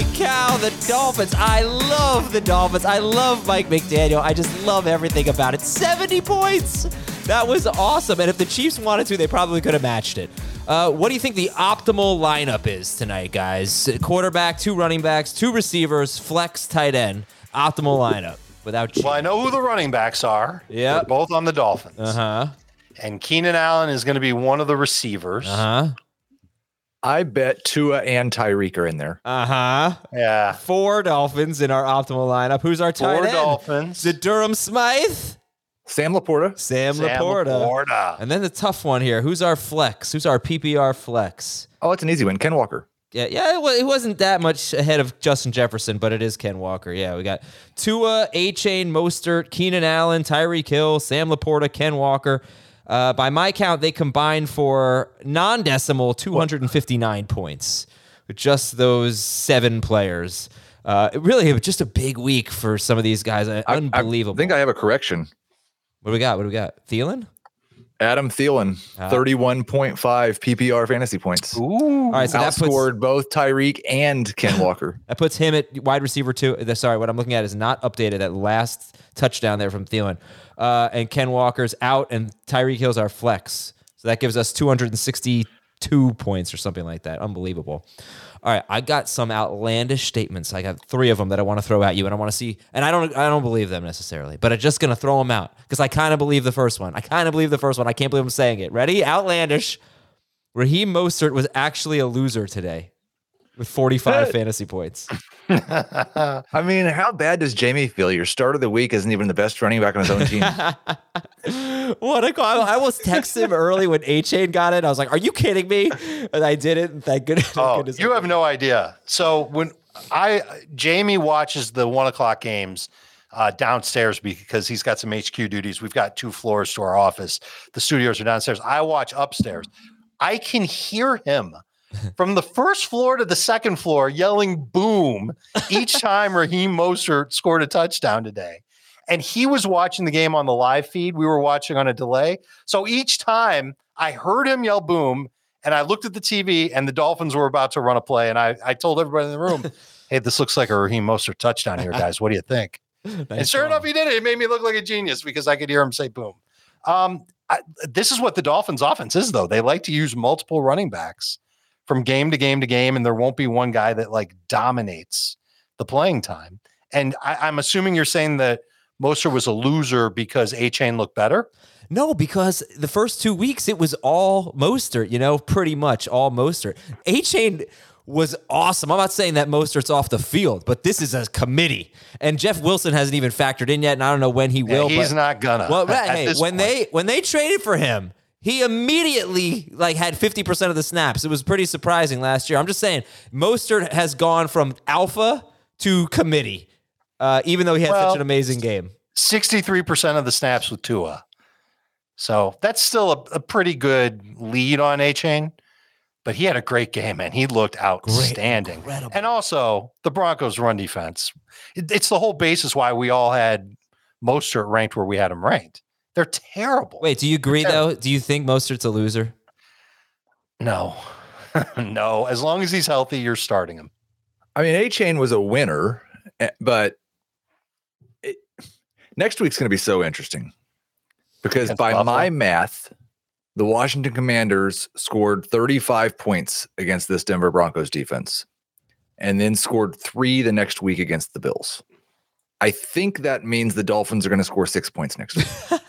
Holy cow, the Dolphins. I love the Dolphins. I love Mike McDaniel. I just love everything about it. 70 points. That was awesome. And if the Chiefs wanted to, they probably could have matched it. Uh, what do you think the optimal lineup is tonight, guys? Quarterback, two running backs, two receivers, flex, tight end. Optimal lineup without Chiefs. Well, I know who the running backs are. Yeah, They're both on the Dolphins. Uh huh. And Keenan Allen is going to be one of the receivers. Uh huh. I bet Tua and Tyreek are in there. Uh huh. Yeah. Four Dolphins in our optimal lineup. Who's our tight Four end? Dolphins. It Durham Smythe? Sam Laporta. Sam, Sam Laporta. Laporta. And then the tough one here. Who's our flex? Who's our PPR flex? Oh, it's an easy one. Ken Walker. Yeah, yeah, it, it wasn't that much ahead of Justin Jefferson, but it is Ken Walker. Yeah, we got Tua, Achane, Mostert, Keenan Allen, Tyreek Hill, Sam Laporta, Ken Walker. Uh, by my count, they combined for non-decimal 259 points with just those seven players. Uh, really, it was just a big week for some of these guys. Uh, I- Unbelievable. I think I have a correction. what do we got? What do we got? Thielen? Adam Thielen, Ah. 31.5 PPR fantasy points. Ooh. All right, so that puts, Outscored both Tyreek and Ken Walker. That puts him at wide receiver two. Sorry, what I'm looking at is not updated. That last touchdown there from Thielen. Uh, and Ken Walker's out, and Tyreek Hill's our flex. So that gives us 262 points or something like that. Unbelievable. All right, I got some outlandish statements. I got three of them that I want to throw at you, and I want to see. And I don't, I don't believe them necessarily, but I'm just gonna throw them out because I kind of believe the first one. I kind of believe the first one. I can't believe I'm saying it. Ready? Outlandish. Raheem Mostert was actually a loser today with 45 fantasy points. I mean, how bad does Jamey feel? Your start of the week isn't even the best running back on his own team. what a call. I almost texted him early when Achane got it. I was like, Are you kidding me? And I did it. Thank goodness. Oh, goodness you did. have no idea. So when I Jamey watches the one o'clock games uh, downstairs because he's got some HQ duties. We've got two floors to our office. The studios are downstairs. I watch upstairs. I can hear him from the first floor to the second floor yelling boom each time Raheem Mostert scored a touchdown today. And he was watching the game on the live feed. We were watching on a delay. So each time I heard him yell boom, and I looked at the TV, and the Dolphins were about to run a play. And I, I told everybody in the room, hey, this looks like a Raheem Mostert touchdown here, guys. What do you think? and sure enough, he did it. It made me look like a genius because I could hear him say boom. Um, I, this is what the Dolphins' offense is, though. They like to use multiple running backs from game to game to game, and there won't be one guy that like dominates the playing time. And I, I'm assuming you're saying that Mostert was a loser because Achane looked better. No, because the first two weeks it was all Mostert, you know, pretty much all Mostert. Achane was awesome. I'm not saying that Mostert's off the field, but this is a committee. And Jeff Wilson hasn't even factored in yet, and I don't know when he will. he's but- not gonna. Well, hey, when point. they when they traded for him, he immediately like had 50% of the snaps. It was pretty surprising last year. I'm just saying, Mostert has gone from alpha to committee, uh, even though he had Well, such an amazing game. 63% of the snaps with Tua. So that's still a, a pretty good lead on Achane. But he had a great game, man. He looked outstanding. incredible. And also, the Broncos' run defense. It- it's the whole basis why we all had Mostert ranked where we had him ranked. They're terrible. Wait, do you agree though? Do you think Mostert's a loser? No, no. As long as he's healthy, you're starting him. I mean, Achane was a winner, eh, but it, next week's going to be so interesting because Against by Buffalo? my math, the Washington Commanders scored 35 points against this Denver Broncos defense and then scored three the next week against the Bills. I think that means the Dolphins are going to score six points next week.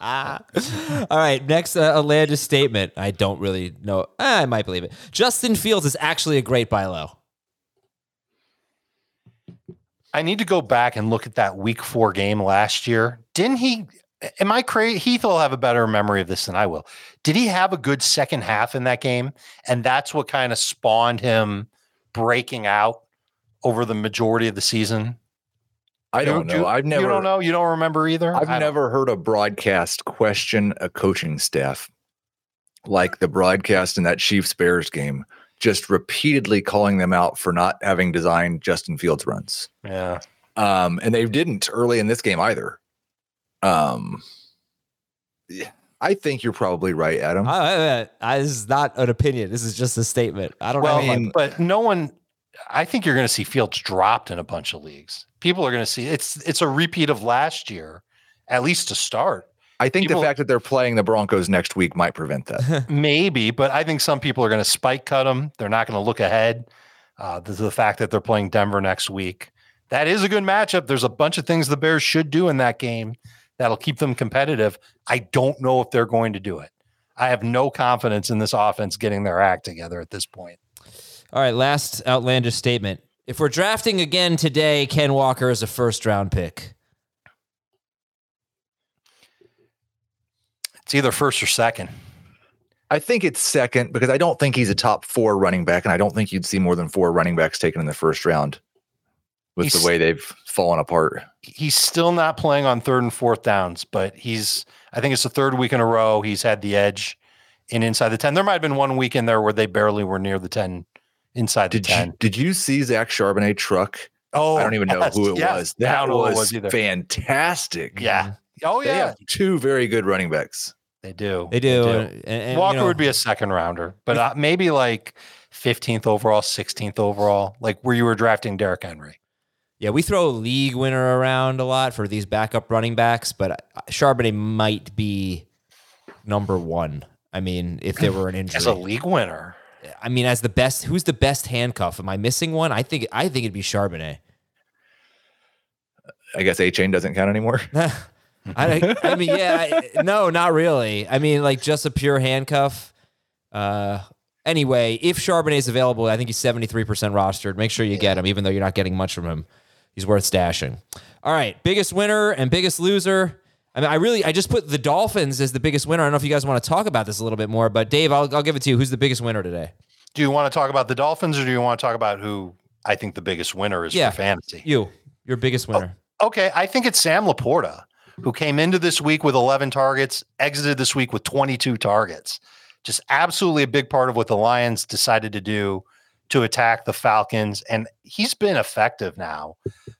All right, next uh, outlandish statement. I don't really know. Eh, I might believe it. Justin Fields is actually a great buy low. I need to go back and look at that week four game last year. Didn't he? Am I crazy? Heath will have a better memory of this than I will. Did he have a good second half in that game? And that's what kind of spawned him breaking out over the majority of the season. I don't You- know. I've never. You don't know. You don't remember either. I've never heard a broadcast question a coaching staff like the broadcast in that Chiefs Bears game, just repeatedly calling them out for not having designed Justin Fields runs. Yeah. Um, and they didn't early in this game either. Um, yeah, I think you're probably right, Adam. I, I, I, this is not an opinion. This is just a statement. I don't Well, know. I- mean- but no one. I think you're going to see Fields dropped in a bunch of leagues. People are going to see it's it's a repeat of last year, at least to start. I think people- the fact that they're playing the Broncos next week might prevent that. Maybe, but I think some people are going to spike cut them. They're not going to look ahead. Uh, the, the fact that they're playing Denver next week, that is a good matchup. There's a bunch of things the Bears should do in that game that'll keep them competitive. I don't know if they're going to do it. I have no confidence in this offense getting their act together at this point. All right, last outlandish statement. If we're drafting again today, Ken Walker is a first round pick. It's either first or second. I think it's second because I don't think he's a top four running back, and I don't think you'd see more than four running backs taken in the first round with He's- the way they've fallen apart. He's still not playing on third and fourth downs, but he's, I think it's the third week in a row he's had the edge in inside the 10. There might have been one week in there where they barely were near the 10 inside Did the 10. you did you see Zach Charbonnet truck? Oh, I don't even know yes, who it yes. was. That don't know who it was, fantastic. Yeah. Oh They yeah, have two very good running backs. they do. They do. And, and, Walker you know, would be a second rounder, but uh, maybe like 15th overall, 16th overall, like where you were drafting Derrick Henry. Yeah, we throw a league winner around a lot for these backup running backs, but uh, Charbonnet might be number one. I mean, if there were an injury, As a league winner. I mean, as the best, who's the best handcuff? Am I missing one? I think I think it'd be Charbonnet. I guess Achane doesn't count anymore. I, I mean, yeah, I, no, not really. I mean, like just a pure handcuff. Uh, anyway, if Charbonnet is available, I think he's seventy three percent rostered. Make sure you get him, even though you're not getting much from him. He's worth stashing. All right, biggest winner and biggest loser. I mean, I really, I just put the Dolphins as the biggest winner. I don't know if you guys want to talk about this a little bit more, but Dave, I'll, I'll give it to you. Who's the biggest winner today? Do you want to talk about the Dolphins or do you want to talk about who I think the biggest winner is Yeah. for fantasy? You, your biggest oh, winner. Okay, I think it's Sam Laporta, who came into this week with 11 targets, exited this week with 22 targets. Just absolutely a big part of what the Lions decided to do to attack the Falcons. And he's been effective now.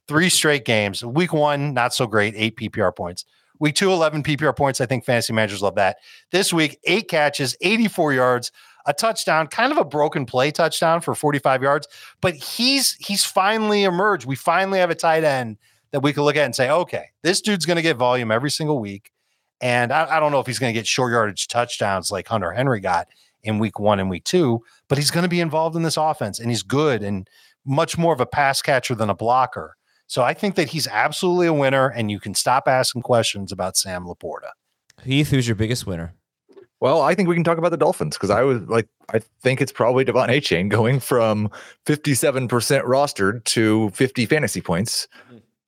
Three straight games. Week one, not so great, eight PPR points. Week two, 11 PPR points. I think fantasy managers love that. This week, eight catches, 84 yards, a touchdown, kind of a broken play touchdown for 45 yards. But he's he's finally emerged. We finally have a tight end that we can look at and say, okay, this dude's going to get volume every single week. And I, I don't know if he's going to get short yardage touchdowns like Hunter Henry got in week one and week two, but he's going to be involved in this offense and he's good and much more of a pass catcher than a blocker. So I think that he's absolutely a winner and you can stop asking questions about Sam Laporta. Heath, who's your biggest winner? Well, I think we can talk about the Dolphins because I was like, I think it's probably De'Von Achane going from 57% rostered to 50 fantasy points,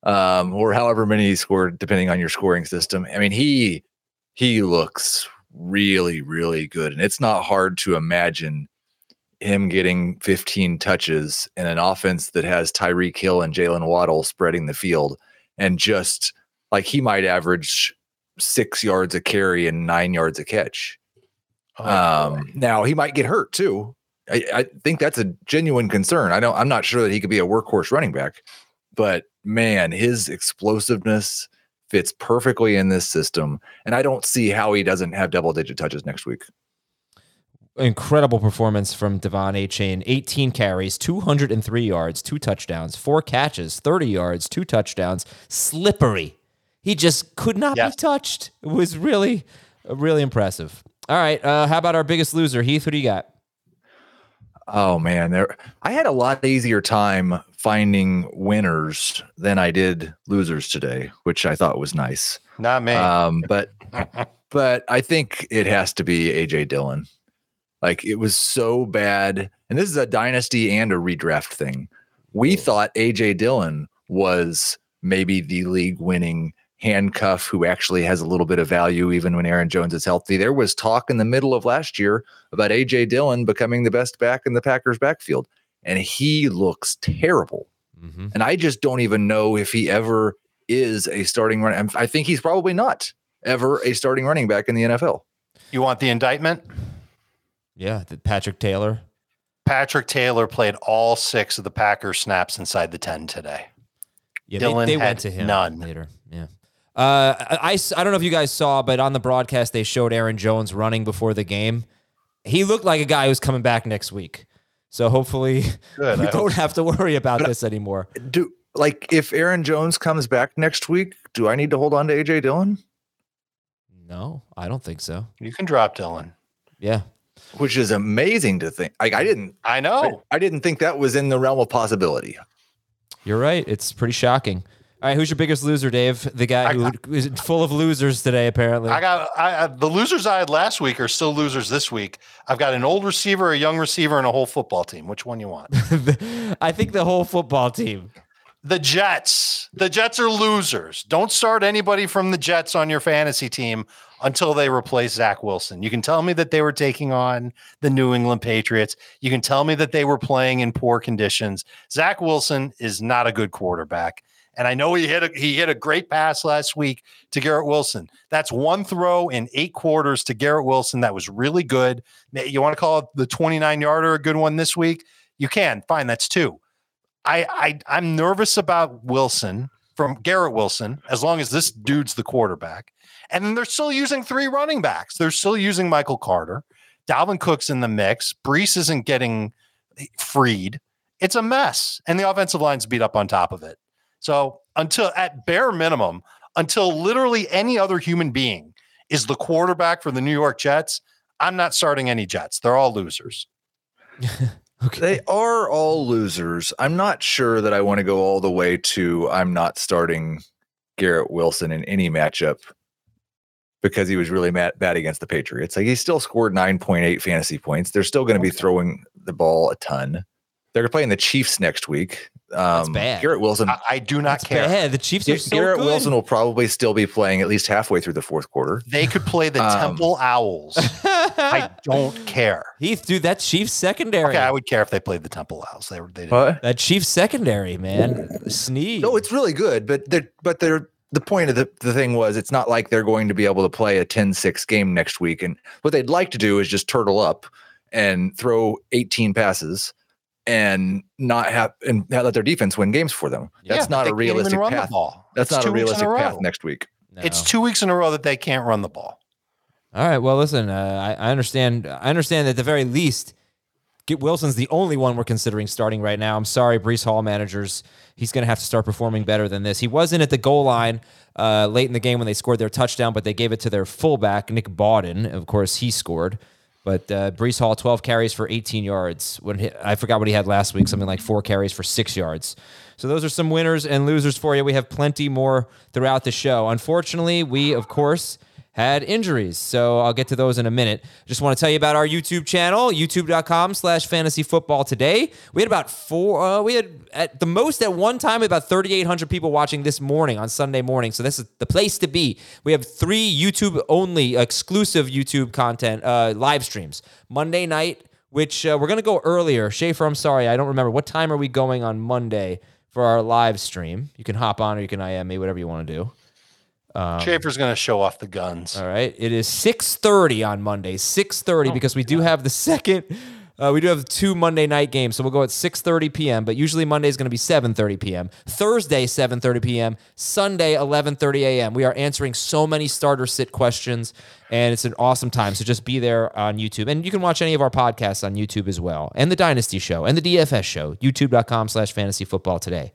um, or however many he scored, depending on your scoring system. I mean, he he looks really, really good. And it's not hard to imagine him getting 15 touches in an offense that has Tyreek Hill and Jaylen Waddle spreading the field and just like he might average six yards a carry and nine yards a catch. Um, now he might get hurt too. I, I think that's a genuine concern. I don't. I'm not sure that he could be a workhorse running back, but man, his explosiveness fits perfectly in this system, and I don't see how he doesn't have double digit touches next week. Incredible performance from De'Von Achane. 18 carries, 203 yards, two touchdowns, four catches, 30 yards, two touchdowns. Slippery. He just could not Yes. be touched. It was really, really impressive. All right. Uh, how about our biggest loser, Heath? Who do you got? Oh man, there I had a lot easier time finding winners than I did losers today, which I thought was nice. Not me. Um, but but I think it has to be AJ Dillon. Like it was so bad, and this is a dynasty and a redraft thing. We thought AJ Dillon was maybe the league winning handcuff who actually has a little bit of value even when Aaron Jones is healthy. There was talk in the middle of last year about AJ Dillon becoming the best back in the Packers backfield, and he looks terrible. Mhm. And I just don't even know if he ever is a starting run. I think he's probably not ever a starting running back in the NFL. you want the indictment? Yeah, the Patrick Taylor. Patrick Taylor played all six of the Packers snaps inside the 10 today. Yeah, Dillon they, they had went to him none. later. Yeah. Uh, I, I s- I don't know if you guys saw, but on the broadcast they showed Aaron Jones running before the game. He looked like a guy who's coming back next week. So hopefully Good. we I don't hope- have to worry about this anymore. Do like if Aaron Jones comes back next week, do I need to hold on to AJ Dillon? No, I don't think so. You can drop Dillon. Yeah. Which is amazing to think. Like I didn't I I, know. I didn't think that was in the realm of possibility. You're right. It's pretty shocking. All right, who's your biggest loser, Dave? The guy I who is full of losers today, apparently. I got I, I, the losers I had last week are still losers this week. I've got an old receiver, a young receiver, and a whole football team. Which one you want? I think the whole football team. the Jets. The Jets are losers. Don't start anybody from the Jets on your fantasy team until they replace Zach Wilson. You can tell me that they were taking on the New England Patriots. You can tell me that they were playing in poor conditions. Zach Wilson is not a good quarterback. And I know he hit a, he hit a great pass last week to Garrett Wilson. That's one throw in eight quarters to Garrett Wilson that was really good. You want to call it the 29 yarder a good one this week? You can. Fine, that's two. I, I I'm nervous about Wilson from Garrett Wilson as long as this dude's the quarterback. And then they're still using three running backs. They're still using Michael Carter. Dalvin Cook's in the mix. Breece isn't getting freed. It's a mess. And the offensive line's beat up on top of it. So until at bare minimum, until literally any other human being is the quarterback for the New York Jets, I'm not starting any Jets. They're all losers. Okay. They are all losers. I'm not sure that I want to go all the way to I'm not starting Garrett Wilson in any matchup because he was really mad, bad against the Patriots. Like he still scored 9.8 fantasy points. They're still going to be throwing the ball a ton. They're playing the Chiefs next week. Um, bad. Garrett Wilson. I, I do not That's care. bad. The Chiefs are so Garrett good. Wilson will probably still be playing at least halfway through the fourth quarter. They could play the Um, Temple Owls. I don't care. Heath, dude, that Chiefs secondary. Okay, I would care if they played the Temple Owls. They were they didn't. What? that Chiefs secondary, man. Sneeze. No, it's really good, but they're but they're the point of the, the thing was it's not like they're going to be able to play a 10-6 game next week. And what they'd like to do is just turtle up and throw 18 passes and not have and let their defense win games for them. Yeah, That's but not a realistic run the path. ball. That's It's not a two weeks in realistic path next week. No. It's two weeks in a row that they can't run the ball. All right. Well, listen, uh, I, I understand. I understand that at the very least, Get Wilson's the only one we're considering starting right now. I'm sorry, Breece Hall managers. He's going to have to start performing better than this. He wasn't at the goal line uh, late in the game when they scored their touchdown, but they gave it to their fullback, Nick Bawden. Of course, he scored. But uh, Breece Hall, 12 carries for 18 yards. When he, I forgot what he had last week, something like four carries for six yards. So those are some winners and losers for you. We have plenty more throughout the show. Unfortunately, we, of course, had injuries. So I'll get to those in a minute. Just want to tell you about our YouTube channel, youtube.com slash fantasy football today. We had about four, uh, we had at the most at one time about 3,800 people watching this morning on Sunday morning. So this is the place to be. We have three YouTube only exclusive YouTube content, uh, live streams. Monday night, which uh, we're going to go earlier. Schaefer, I'm sorry. I don't remember. What time are we going on Monday for our live stream? You can hop on or you can IM me, whatever you want to do. Schaefer's going to show off the guns. All right. It is 6:30 on Monday. 6:30 because we do have the second uh, we do have two Monday night games, so we'll go at 6:30 p.m. But usually Monday is going to be 7:30 p.m. Thursday 7:30 p.m. Sunday 11:30 a.m. We are answering so many starter sit questions, and it's an awesome time. So just be there on YouTube, and you can watch any of our podcasts on YouTube as well, and the Dynasty Show and the DFS Show. YouTube.com/slash Fantasy Football today.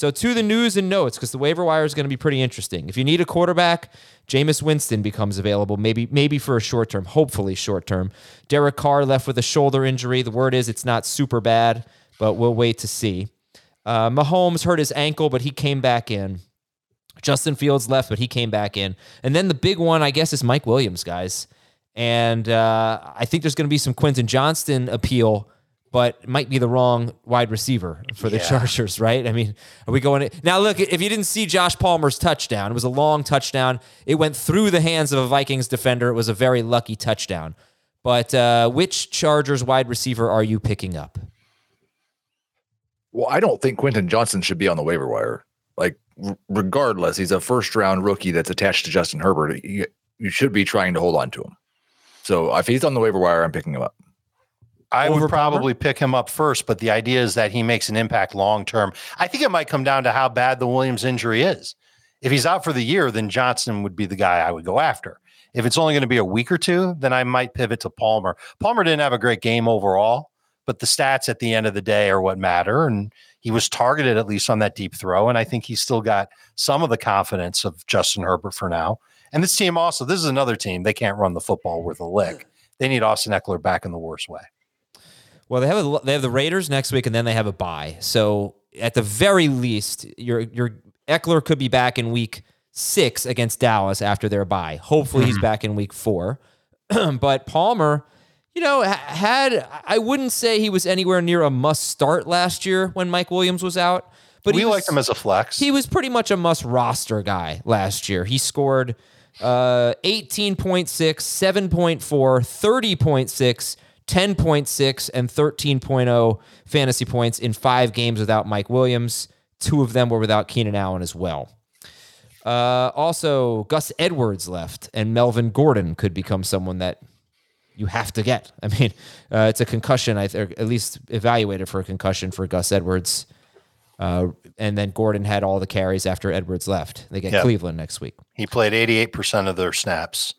So to the news and notes, because the waiver wire is going to be pretty interesting. If you need a quarterback, Jameis Winston becomes available, maybe maybe for a short term, hopefully short term. Derek Carr left with a shoulder injury. The word is it's not super bad, but we'll wait to see. Uh, Mahomes hurt his ankle, but he came back in. Justin Fields left, but he came back in. And then the big one, I guess, is Mike Williams, guys. And uh, I think there's going to be some Quentin Johnston appeal but might be the wrong wide receiver for the Yeah. Chargers, right? I mean, are we going now? Look, if you didn't see Josh Palmer's touchdown, it was a long touchdown. It went through the hands of a Vikings defender. It was a very lucky touchdown. But uh, which Chargers wide receiver are you picking up? Well, I don't think Quentin Johnston should be on the waiver wire. Like, r- regardless, he's a first round rookie that's attached to Justin Herbert. You, you should be trying to hold on to him. So if he's on the waiver wire, I'm picking him up. I would probably pick him up first, but the idea is that he makes an impact long term. I think it might come down to how bad the Williams injury is. If he's out for the year, then Johnston would be the guy I would go after. If it's only going to be a week or two, then I might pivot to Palmer. Palmer didn't have a great game overall, but the stats at the end of the day are what matter. And he was targeted at least on that deep throw. And I think he's still got some of the confidence of Justin Herbert for now. And this team also, this is another team. They can't run the football worth a lick. They need Austin Ekeler back in the worst way. Well, they have a, they have the Raiders next week, and then they have a bye. So at the very least, your your Ekeler could be back in week six against Dallas after their bye. Hopefully, he's back in week four. but Palmer, you know, had I wouldn't say he was anywhere near a must start last year when Mike Williams was out. But we he was, liked him as a flex. he was pretty much a must roster guy last year. He scored uh, 18.6, 7.4, 30.6, 10.6, and 13.0 fantasy points in five games without Mike Williams. Two of them were without Keenan Allen as well. Uh, also, Gus Edwards left, and Melvin Gordon could become someone that you have to get. I mean, uh, it's a concussion, I th- or at least evaluated for a concussion for Gus Edwards. Uh, and then Gordon had all the carries after Edwards left. They get Yeah. Cleveland next week. he played 88% of their snaps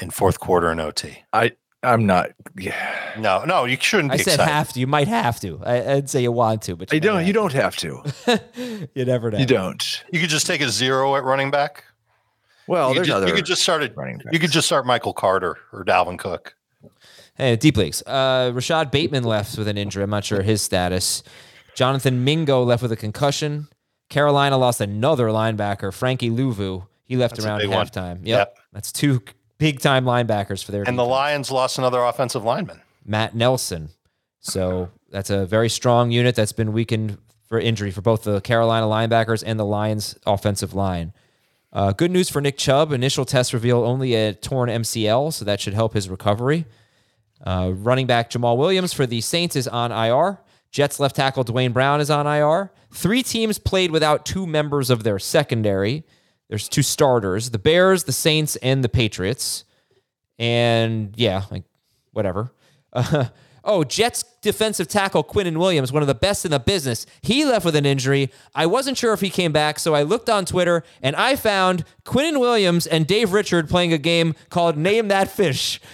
in fourth quarter and OT. I I'm not. Yeah, No, no, you shouldn't I be said excited. have to. You might have to. I, I'd say you want to, but you might don't. You don't have to. You never know. You don't. You could just take a zero at running back. Well, you, could there's just, other. you could just start it. running You could just start Michael Carter or Dalvin Cook. Hey, deep leagues. Uh, Rashod Bateman left with an injury. I'm not sure his status. Jonathan Mingo left with a concussion. Carolina lost another linebacker, Frankie Luvu. He left That's around halftime. Yep. Yep. That's two big time linebackers for their And the. Lions lost another offensive lineman. Matt Nelson. So that's a very strong unit that's been weakened for injury for both the Carolina linebackers and the Lions offensive line. Uh, good news for Nick Chubb. Initial tests reveal only a torn MCL, so that should help his recovery. Uh, running back Jamaal Williams for the Saints is on IR. Jets left tackle Duane Brown is on IR. Three teams played without two members of their secondary. There's two starters the Bears, the Saints, and the Patriots. And yeah, like whatever. Uh, oh, Jets defensive tackle Quinnen Williams, one of the best in the business. He left with an injury. I wasn't sure if he came back, so I looked on Twitter and I found Quinnen Williams and Dave Richard playing a game called Name That Fish.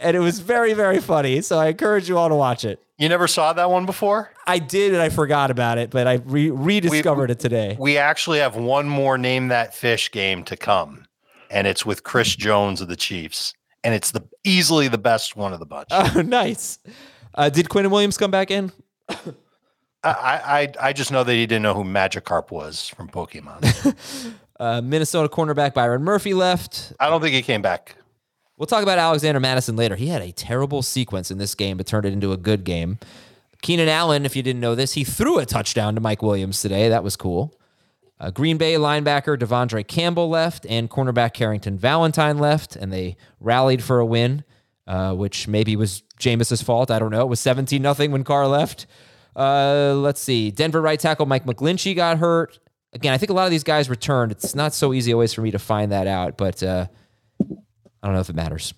And it was very, very funny. So I encourage you all to watch it. You never saw that one before? I did, and I forgot about it, but I re- rediscovered it today. We actually have one more name that fish game to come, and it's with Chris Jones of the Chiefs, and it's the easily the best one of the bunch. Oh, nice. Uh, did Quinnen Williams come back in? I, I I just know that he didn't know who Magikarp was from Pokemon. Uh, Minnesota cornerback Byron Murphy left. I don't think he came back. We'll talk about Alexander Mattison later. He had a terrible sequence in this game, but turned it into a good game. Keenan Allen, if you didn't know this, he threw a touchdown to Mike Williams today. That was cool. Uh, Green Bay linebacker De'Vondre Campbell left, and cornerback Carrington Valentine left, and they rallied for a win, uh, which maybe was Jameis's fault. I don't know. It was 17 nothing when Carr left. Uh, let's see. Denver right tackle Mike McGlinchey got hurt. Again, I think a lot of these guys returned. It's not so easy always for me to find that out, but uh, I don't know if it matters.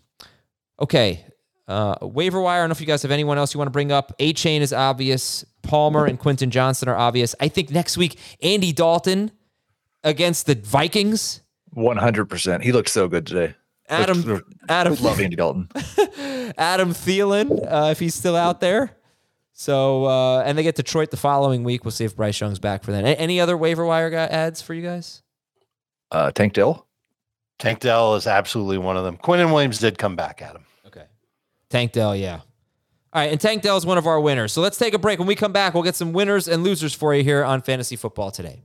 Okay. Uh, waiver wire. I don't know if you guys have anyone else you want to bring up. Achane is obvious. Palmer and Quentin Johnston are obvious. I think next week, Andy Dalton against the Vikings. One hundred percent. He looked so good today. Adam Looked- Adam love Andy Dalton. Adam Thielen, uh, if he's still out there. So uh, and they get Detroit the following week. We'll see if Bryce Young's back for that. Any other waiver wire ads for you guys? Uh, Tank Dell. Tank Dell is absolutely one of them. Quinnen Williams did come back at him. Okay. Tank Dell, yeah. All right, and Tank Dell is one of our winners. So let's take a break. When we come back, we'll get some winners and losers for you here on Fantasy Football today.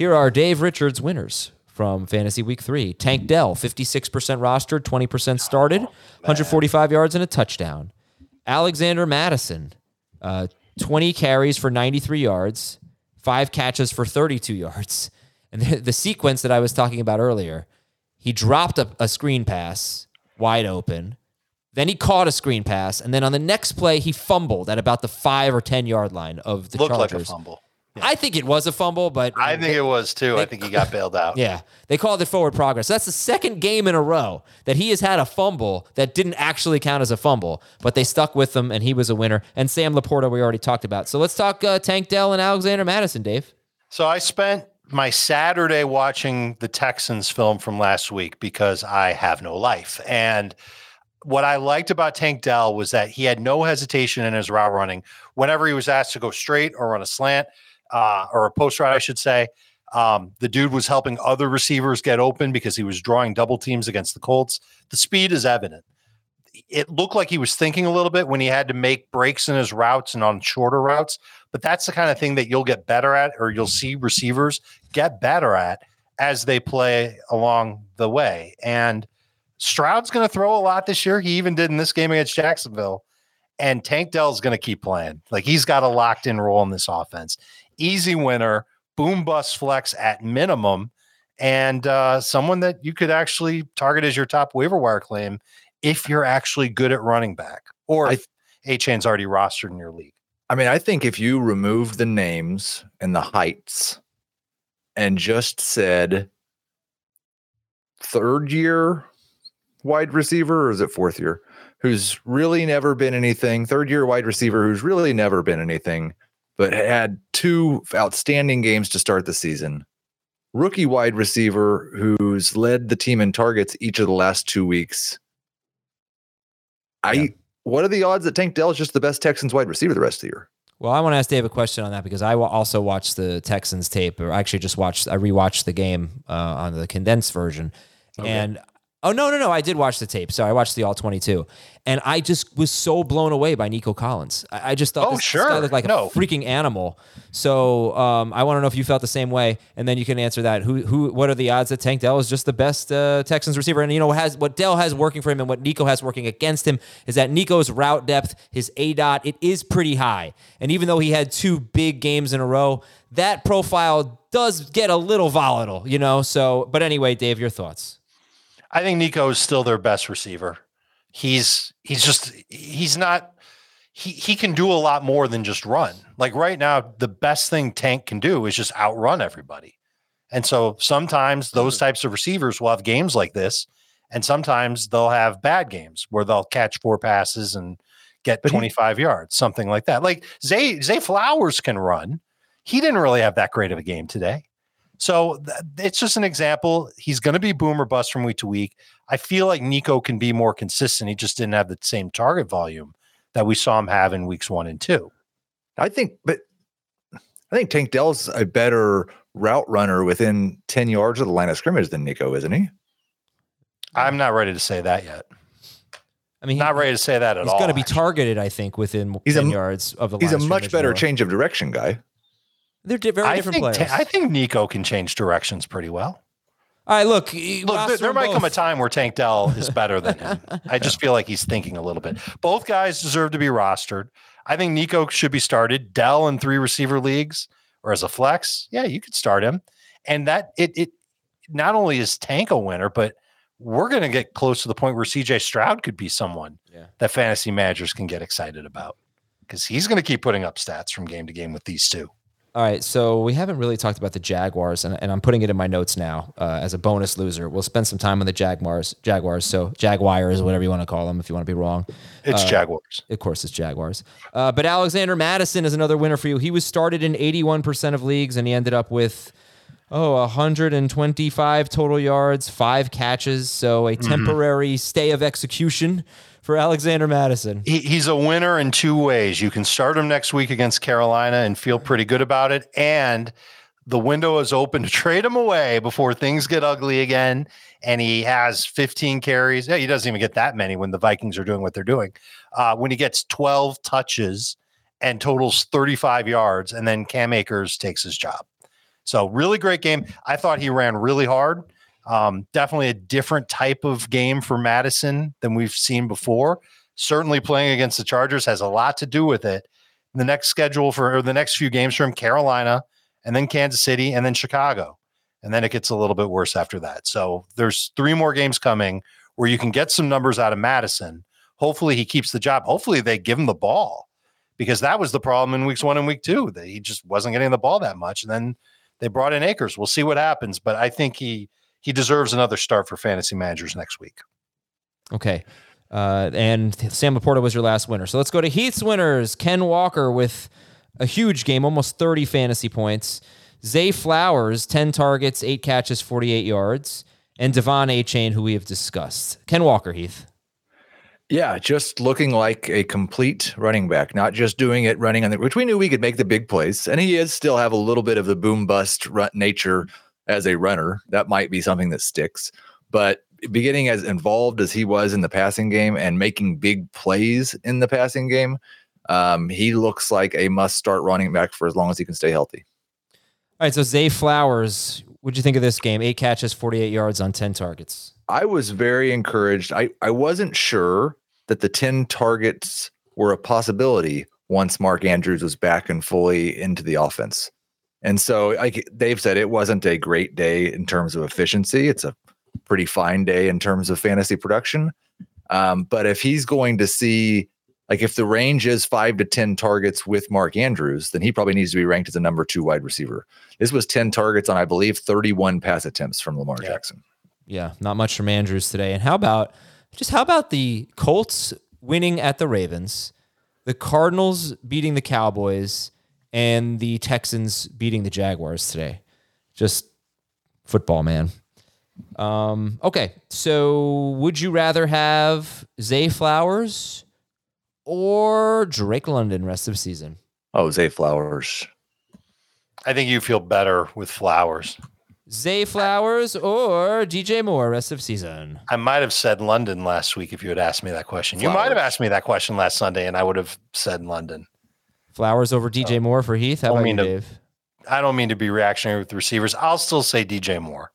Here are Dave Richards' winners from Fantasy Week 3. Tank Dell, 56% rostered, 20% started, 145 yards and a touchdown. Alexander Mattison, uh, 20 carries for 93 yards, five catches for 32 yards. And the, the sequence that I was talking about earlier, he dropped a, a screen pass wide open. Then he caught a screen pass, and then on the next play, he fumbled at about the five or ten yard line of the Looked like Chargers. a fumble. I think it was a fumble, but I think it was too. I think he got bailed out. yeah, they called it forward progress. That's the second game in a row that he has had a fumble that didn't actually count as a fumble, but they stuck with him, and he was a winner. And Sam Laporta, we already talked about. So let's talk uh, Tank Dell and Alexander Mattison, Dave. So I spent my Saturday watching the Texans film from last week because I have no life. And what I liked about Tank Dell was that he had no hesitation in his route running. Whenever he was asked to go straight or run a slant uh, or a post route, I should say, um, the dude was helping other receivers get open because he was drawing double teams against the Colts. The speed is evident. It looked like he was thinking a little bit when he had to make breaks in his routes and on shorter routes, but that's the kind of thing that you'll get better at or you'll see receivers get better at as they play along the way. And Stroud's going to throw a lot this year. He even did in this game against Jacksonville. And Tank Dell's going to keep playing. Like he's got a locked in role in this offense. Easy winner, boom bust flex at minimum, and uh, someone that you could actually target as your top waiver wire claim if you're actually good at running back or I- if Achane's already rostered in your league. I mean, I think if you removed the names and the heights and just said third year wide receiver, or is it fourth year, who's really never been anything, third year wide receiver who's really never been anything, but had two outstanding games to start the season. Rookie wide receiver who's led the team in targets each of the last two weeks. I Yeah. what are the odds that Tank Dell is just the best Texans wide receiver the rest of the year? Well, I want to ask Dave a question on that because I also watched the Texans tape, or actually just watched, I rewatched the game uh, on the condensed version. And oh, no, no, no. I did watch the tape. So I watched the all 22. And I just was so blown away by Nico Collins. I, I just thought Oh, this, this sure. guy looked like No. a freaking animal. So um, I want to know if you felt the same way. And then you can answer that. Who, who, what are the odds that Tank Dell is just the best uh, Texans receiver? And, you know, has what Dell has working for him and what Nico has working against him is that Nico's route depth, his A dot, it is pretty high. And even though he had two big games in a row, that profile does get a little volatile, you know? So, but anyway, Dave, your thoughts. I think Nico is still their best receiver. He's he's just he's not he he can do a lot more than just run. Like right now, the best thing Tank can do is just outrun everybody. And so sometimes hmm. those types of receivers will have games like this, and sometimes they'll have bad games where they'll catch four passes and get But he- 25 yards, something like that. Like Zay Zay Flowers can run. He didn't really have that great of a game today. So th- it's just an example. He's going to be boom or bust from week to week. I feel like Nico can be more consistent. He just didn't have the same target volume that we saw him have in weeks one and two. I think, but I think Tank Dell's a better route runner within 10 yards of the line of scrimmage than Nico, isn't he? I'm not ready to say that yet. I mean, Not ready to say that at he's all. He's going to be targeted, I think, within He's 10 m- yards of the line. He's a much better more. change of direction guy. They're di- very I different think, players. Ta- I think Nico can change directions pretty well. All right, look. Look, there, there might come a time where Tank Dell is better than him. I just feel like he's thinking a little bit. Both guys deserve to be rostered. I think Nico should be started. Dell in three receiver leagues or as a flex, yeah, you could start him. And that it it not only is Tank a winner, but we're going to get close to the point where CJ Stroud could be someone Yeah. that fantasy managers can get excited about. because he's going to keep putting up stats from game to game with these two. All right, so we haven't really talked about the Jaguars, and, and I'm putting it in my notes now uh, as a bonus loser. We'll spend some time on the Jaguars, Jaguars, so Jaguars, whatever you want to call them, if you want to be wrong. It's Uh, Jaguars. Of course, it's Jaguars. Uh, but Alexander Mattison is another winner for you. He was started in 81% of leagues, and he ended up with oh 125 total yards, five catches. So a temporary stay of execution for Alexander Mattison. He, he's a winner in two ways. You can start him next week against Carolina and feel pretty good about it. And the window is open to trade him away before things get ugly again. And he has 15 carries. Yeah, he doesn't even get that many when the Vikings are doing what they're doing. Uh, when he gets 12 touches and totals 35 yards, and then Cam Akers takes his job. So, really great game. I thought he ran really hard. Um, definitely a different type of game for Mattison than we've seen before. Certainly playing against the Chargers has a lot to do with it. The next schedule for or the next few games from Carolina and then Kansas City and then Chicago. And then it gets a little bit worse after that. So there's three more games coming where you can get some numbers out of Mattison. Hopefully he keeps the job. Hopefully they give him the ball because that was the problem in weeks one and week two that he just wasn't getting the ball that much. And then they brought in Akers. We'll see what happens, but I think he he deserves another start for fantasy managers next week. Okay. Uh, and Sam Laporta was your last winner. So let's go to Heath's winners. Ken Walker with a huge game, almost 30 fantasy points. Zay Flowers, 10 targets, 8 catches, 48 yards. And De'Von Achane, who we have discussed. Ken Walker, Heath. Yeah, just looking like a complete running back, not just doing it running on the which we knew we could make the big plays, and he is still have a little bit of the boom bust nature as a runner. That might be something that sticks, but beginning as involved as he was in the passing game and making big plays in the passing game, um, he looks like a must start running back for as long as he can stay healthy. All right, so Zay Flowers, what'd you think of this game? Eight catches, 48 yards on 10 targets. I was very encouraged. I, I wasn't sure that the 10 targets were a possibility once Mark Andrews was back and fully into the offense. And so, like Dave said, it wasn't a great day in terms of efficiency. It's a pretty fine day in terms of fantasy production. Um, but if he's going to see, like, if the range is five to 10 targets with Mark Andrews, then he probably needs to be ranked as a number two wide receiver. This was 10 targets on, I believe, 31 pass attempts from Lamar Yeah. Jackson. Yeah, not much from Andrews today. And how about just how about the Colts winning at the Ravens, the Cardinals beating the Cowboys, and the Texans beating the Jaguars today? Just football, man. Um, okay, so would you rather have Zay Flowers or Drake London rest of season? Oh, Zay Flowers. I think you feel better with Flowers. Zay Flowers or DJ Moore rest of season? I might have said London last week if you had asked me that question. You might have asked me that question last Sunday, and I would have said London. Flowers over DJ Moore for Heath. How don't about you, to- Dave? I don't mean to be reactionary with the receivers. I'll still say DJ Moore.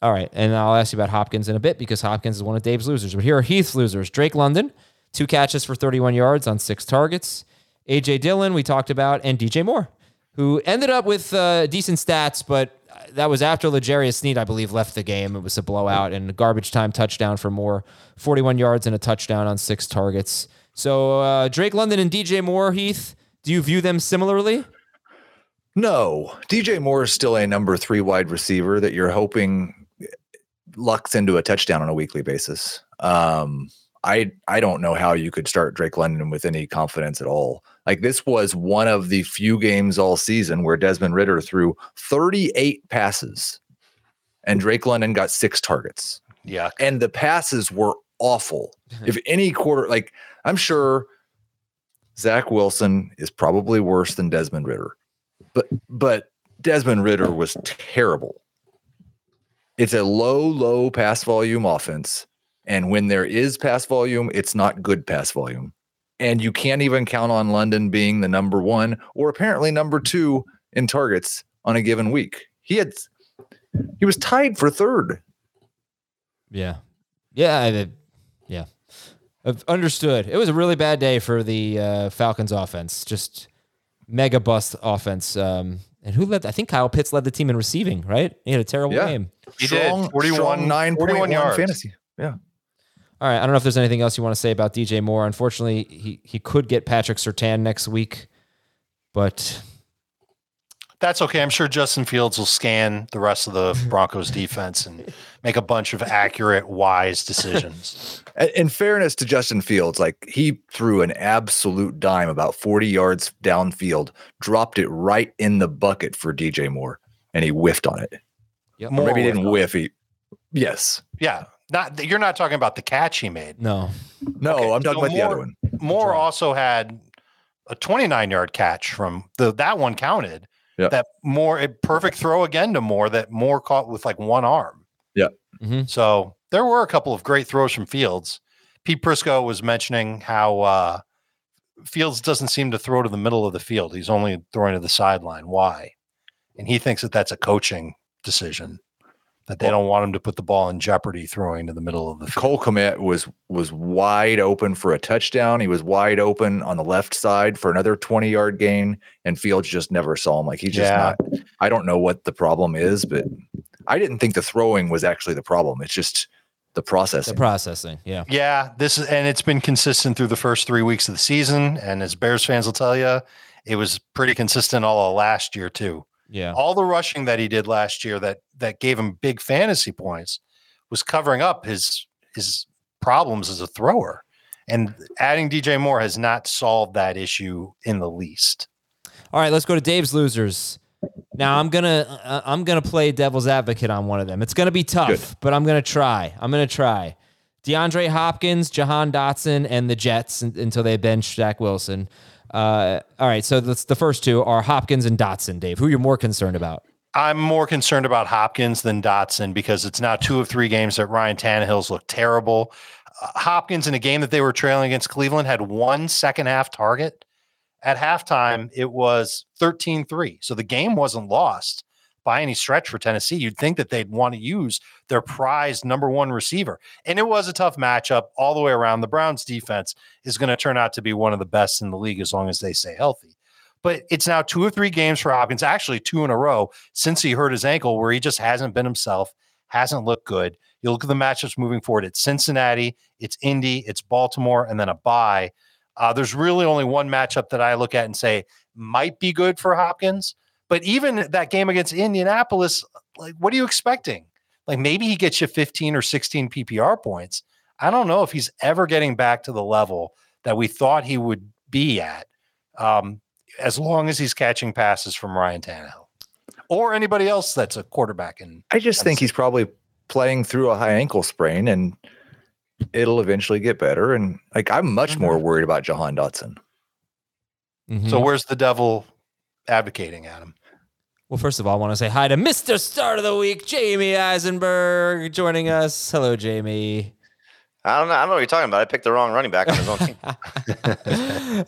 All right, and I'll ask you about Hopkins in a bit because Hopkins is one of Dave's losers. But here are Heath's losers: Drake London, two catches for 31 yards on six targets. AJ Dillon, we talked about, and DJ Moore, who ended up with uh, decent stats, but that was after L'Jarius Sneed, I believe, left the game. It was a blowout and a garbage time touchdown for Moore, 41 yards and a touchdown on six targets. So uh, Drake London and DJ Moore, Heath, do you view them similarly? No, DJ Moore is still a number three wide receiver that you're hoping lucks into a touchdown on a weekly basis. Um, I I don't know how you could start Drake London with any confidence at all. Like this was one of the few games all season where Desmond Ridder threw 38 passes and Drake London got six targets. Yuck. And the passes were awful. if any quarter, like I'm sure Zach Wilson is probably worse than Desmond Ridder, but but Desmond Ridder was terrible. It's a low, low pass volume offense. And when there is pass volume, it's not good pass volume. And you can't even count on London being the number one or apparently number two in targets on a given week. He had he was tied for third. Yeah. Yeah. I, yeah. I've understood. It was a really bad day for the uh, Falcons offense. Just mega bust offense. Um, and who led? I think Kyle Pitts led the team in receiving, right? He had a terrible Yeah. game. He did. 41 nine 41 yards. fantasy. Yeah. All right. I don't know if there's anything else you want to say about DJ Moore. Unfortunately, he he could get Patrick Surtain next week, but That's okay. I'm sure Justin Fields will scan the rest of the Broncos defense and make a bunch of accurate, wise decisions. In fairness to Justin Fields, like he threw an absolute dime about 40 yards downfield, dropped it right in the bucket for DJ Moore, and he whiffed on it. Yep. Or maybe he didn't whiff. He, yes. Yeah. Not you're not talking about the catch he made. no. No, Okay, I'm talking so about the other one. Moore also had a 29 yard catch from the that one counted. Yeah. That more a perfect throw again to Moore that Moore caught with like one arm. Yeah. Mhm. So there were a couple of great throws from Fields. Pete Prisco was mentioning how uh, Fields doesn't seem to throw to the middle of the field. He's only throwing to the sideline. Why? And he thinks that that's a coaching decision. That they don't want him to put the ball in jeopardy throwing to the middle of the field. Cole Kmet was was wide open for a touchdown. He was wide open on the left side for another 20 yard gain, and Fields just never saw him. Like he's just Yeah. not. I don't know what the problem is, but I didn't think the throwing was actually the problem. It's just the processing. The processing. processing. Yeah. Yeah, this is and it's been consistent through the first three weeks of the season. And as Bears fans will tell you, it was pretty consistent all of last year too. Yeah. All the rushing that he did last year that that gave him big fantasy points was covering up his his problems as a thrower. And adding DJ Moore has not solved that issue in the least. All right, let's go to Dave's losers. Now I'm gonna uh, I'm gonna play devil's advocate on one of them. It's gonna be tough, Good. but I'm gonna try. I'm gonna try. DeAndre Hopkins, Jahan Dotson, and the Jets until they bench Zach Wilson. Uh, all right, so that's the first two are Hopkins and Dotson. Dave, who are you're more concerned about? I'm more concerned about Hopkins than Dotson because it's now two of three games that Ryan Tannehill's looked terrible. Uh, Hopkins in a game that they were trailing against Cleveland had one second half target. At halftime, it was 13 3. So the game wasn't lost by any stretch for Tennessee. You'd think that they'd want to use their prized number one receiver. And it was a tough matchup all the way around. The Browns defense is going to turn out to be one of the best in the league as long as they stay healthy. But it's now two or three games for Hopkins, actually two in a row since he hurt his ankle, where he just hasn't been himself, hasn't looked good. You look at the matchups moving forward. It's Cincinnati, it's Indy, it's Baltimore, and then a bye. Uh, there's really only one matchup that I look at and say might be good for Hopkins. But even that game against Indianapolis, like, what are you expecting? Like, maybe he gets you 15 or 16 PPR points. I don't know if he's ever getting back to the level that we thought he would be at. Um, as long as he's catching passes from Ryan Tannehill or anybody else that's a quarterback. And I just think he's probably playing through a high ankle sprain and it'll eventually get better. And like I'm much more worried about Jahan Dotson. Mhm. so, where's the devil advocating, Adam? Well, first of all, I want to say hi to Mr. Start of the Week, Jamey Eisenberg, joining us. Hello, Jamey. I don't know. I don't know what you're talking about. I picked the wrong running back on his own team.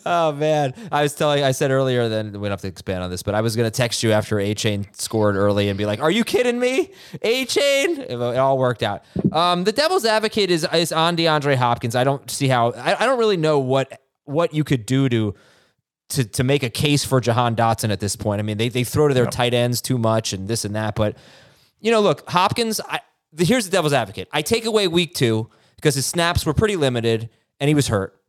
oh man, I was telling, I said earlier, then we don't have to expand on this, but I was gonna text you after Achane scored early and be like, "Are you kidding me, Achane?" It, it all worked out. Um, the Devil's Advocate is is on DeAndre Hopkins. I don't see how. I, I don't really know what what you could do to. To, to make a case for Jahan Dotson at this point. I mean, they, they throw to their tight ends too much and this and that. But, you know, look, Hopkins, I, the, here's the devil's advocate. I take away week two because his snaps were pretty limited and he was hurt.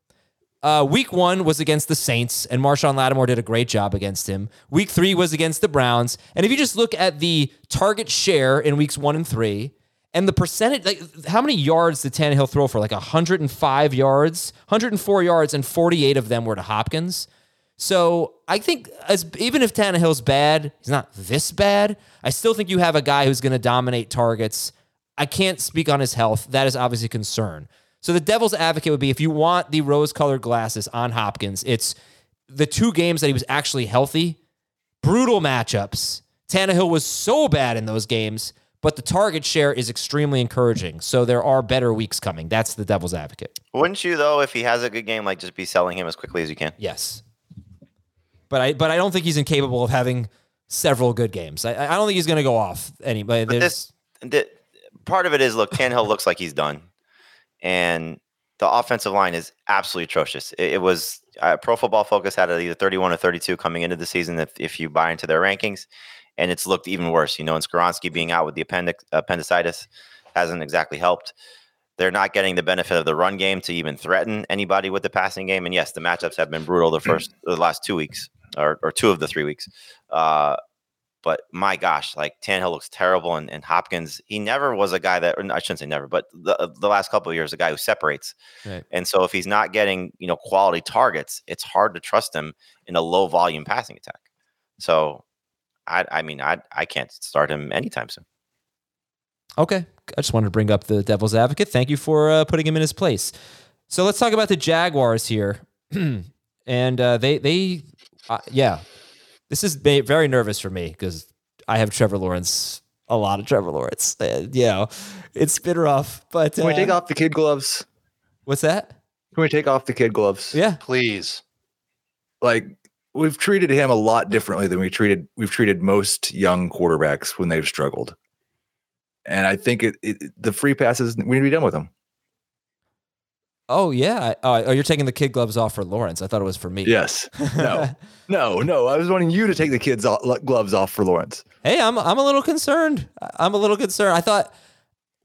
Uh, week one was against the Saints, and Marshon Lattimore did a great job against him. Week three was against the Browns. And if you just look at the target share in weeks one and three, and the percentage, like how many yards did Tannehill throw for? Like 105 yards, 104 yards, and 48 of them were to Hopkins. So I think as even if Tannehill's bad, he's not this bad. I still think you have a guy who's going to dominate targets. I can't speak on his health. That is obviously a concern. So the devil's advocate would be if you want the rose-colored glasses on Hopkins, it's the two games that he was actually healthy, brutal matchups. Tannehill was so bad in those games, but the target share is extremely encouraging. So there are better weeks coming. That's the devil's advocate. Wouldn't you though, if he has a good game, like just be selling him as quickly as you can? Yes. But I but I don't think he's incapable of having several good games. I, I don't think he's going to go off anybody. But this, the, part of it is look, Tannehill looks like he's done, and the offensive line is absolutely atrocious. It, it was uh, Pro Football Focus had either 31 or 32 coming into the season if, if you buy into their rankings, and it's looked even worse. You know, and Skoronski being out with the appendix, appendicitis hasn't exactly helped. They're not getting the benefit of the run game to even threaten anybody with the passing game. And yes, the matchups have been brutal the first, the last two weeks, or, or two of the three weeks. Uh, but my gosh, like Tannehill looks terrible, and, and Hopkins, he never was a guy that, I shouldn't say never, but the, the last couple of years, a guy who separates. Right. And so if he's not getting, you know, quality targets, it's hard to trust him in a low volume passing attack. So I, I mean, I, I can't start him anytime soon. Okay. I just wanted to bring up the devil's advocate. Thank you for uh, putting him in his place. So let's talk about the Jaguars here. and uh, they, they, uh, yeah, this is very nervous for me because I have Trevor Lawrence, a lot of Trevor Lawrence. Uh, you know, it's been rough, but Can we uh, take off the kid gloves? what's that? Can we take off the kid gloves? Yeah. Please. Like we've treated him a lot differently than we treated we've treated most young quarterbacks when they've struggled. And I think it, it the free passes we need to be done with them. Oh, yeah. I- Oh, you're taking the kid gloves off for Lawrence. I thought it was for me. Yes. No. no. No. I was wanting you to take the kids off, gloves off for Lawrence. Hey, I'm I'm a little concerned. I'm a little concerned. I thought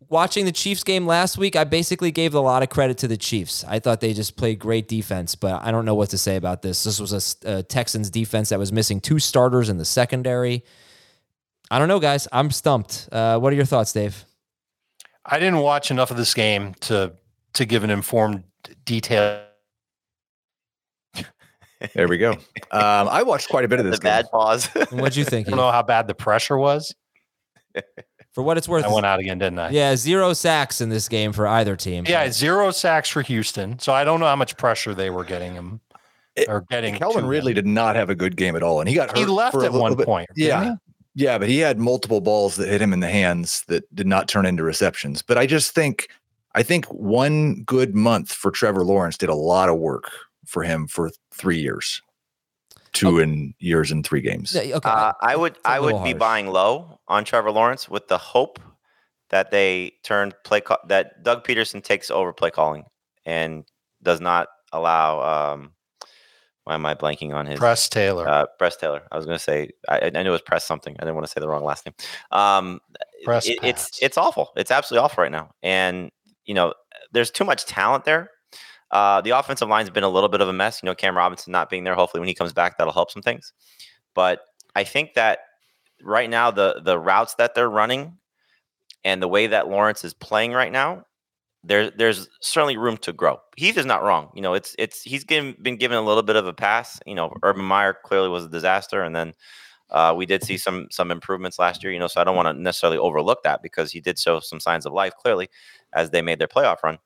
watching the Chiefs game last week, I basically gave a lot of credit to the Chiefs. I thought they just played great defense, but I don't know what to say about this. This was a Texans defense that was missing two starters in the secondary. I don't know, guys. I'm stumped. Uh, what are your thoughts, Dave? I didn't watch enough of this game to to give an informed detail. There we go. Um, I watched quite a bit of The this game. bad pause. What'd you think? I don't know how bad the pressure was. For what it's worth, I went out again, didn't I? yeah, zero sacks in this game for either team. Yeah, zero sacks for Houston. So I don't know how much pressure they were getting him It- or getting. Calvin Ridley did not have a good game at all, and he got He hurt left for at little one bit. point. didn't Yeah, yeah, but he had multiple balls that hit him in the hands that did not turn into receptions. But I just think, I think one good month for Trevor Lawrence did a lot of work for him for three years, two in years and three games. Yeah, okay. Uh, I would a I would little be buying low on Trevor Lawrence with the hope that they turn play call, that Doug Pederson takes over play calling and does not allow um why am I blanking on his Press Taylor. uh Press Taylor. I was going to say I, I knew it was Press something. I didn't want to say the wrong last name. Um Press it- it's it's awful. It's absolutely awful right now. And you know, there's too much talent there. Uh, the offensive line's been a little bit of a mess. You know, Cam Robinson not being there. Hopefully, when he comes back, that'll help some things. But I think that right now, the the routes that they're running and the way that Lawrence is playing right now, there there's certainly room to grow. Heath is not wrong. You know, it's it's he's given, been given a little bit of a pass. You know, Urban Meyer clearly was a disaster, and then uh, we did see some some improvements last year. You know, so I don't want to necessarily overlook that because he did show some signs of life clearly as they made their playoff run.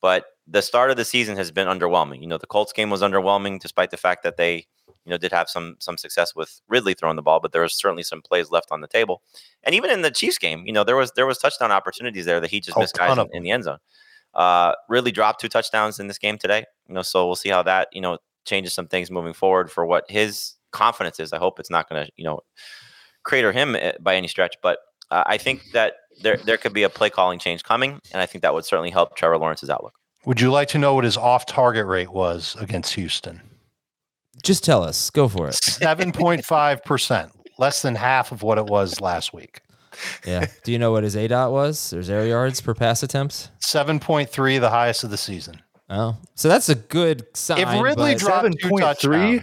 But the start of the season has been underwhelming. You know, the Colts game was underwhelming, despite the fact that they, you know, did have some some success with Ridley throwing the ball, but there was certainly some plays left on the table. And even in the Chiefs game, you know, there was there was touchdown opportunities there that he just A missed guys in, in the end zone. Uh, Ridley dropped two touchdowns in this game today. You know, so we'll see how that you know changes some things moving forward for what his confidence is. I hope it's not going to you know crater him eh, by any stretch, but uh, I think that there there could be a play calling change coming, and I think that would certainly help Trevor Lawrence's outlook. Would you like to know what his off target rate was against Houston? Just tell us. Go for it. 7.5%, less than half of what it was last week. Yeah. Do you know what his A dot was? There's air yards per pass attempts. 7.3, the highest of the season. Oh, so that's a good sign. If Ridley but- dropped two 7.3? touchdowns,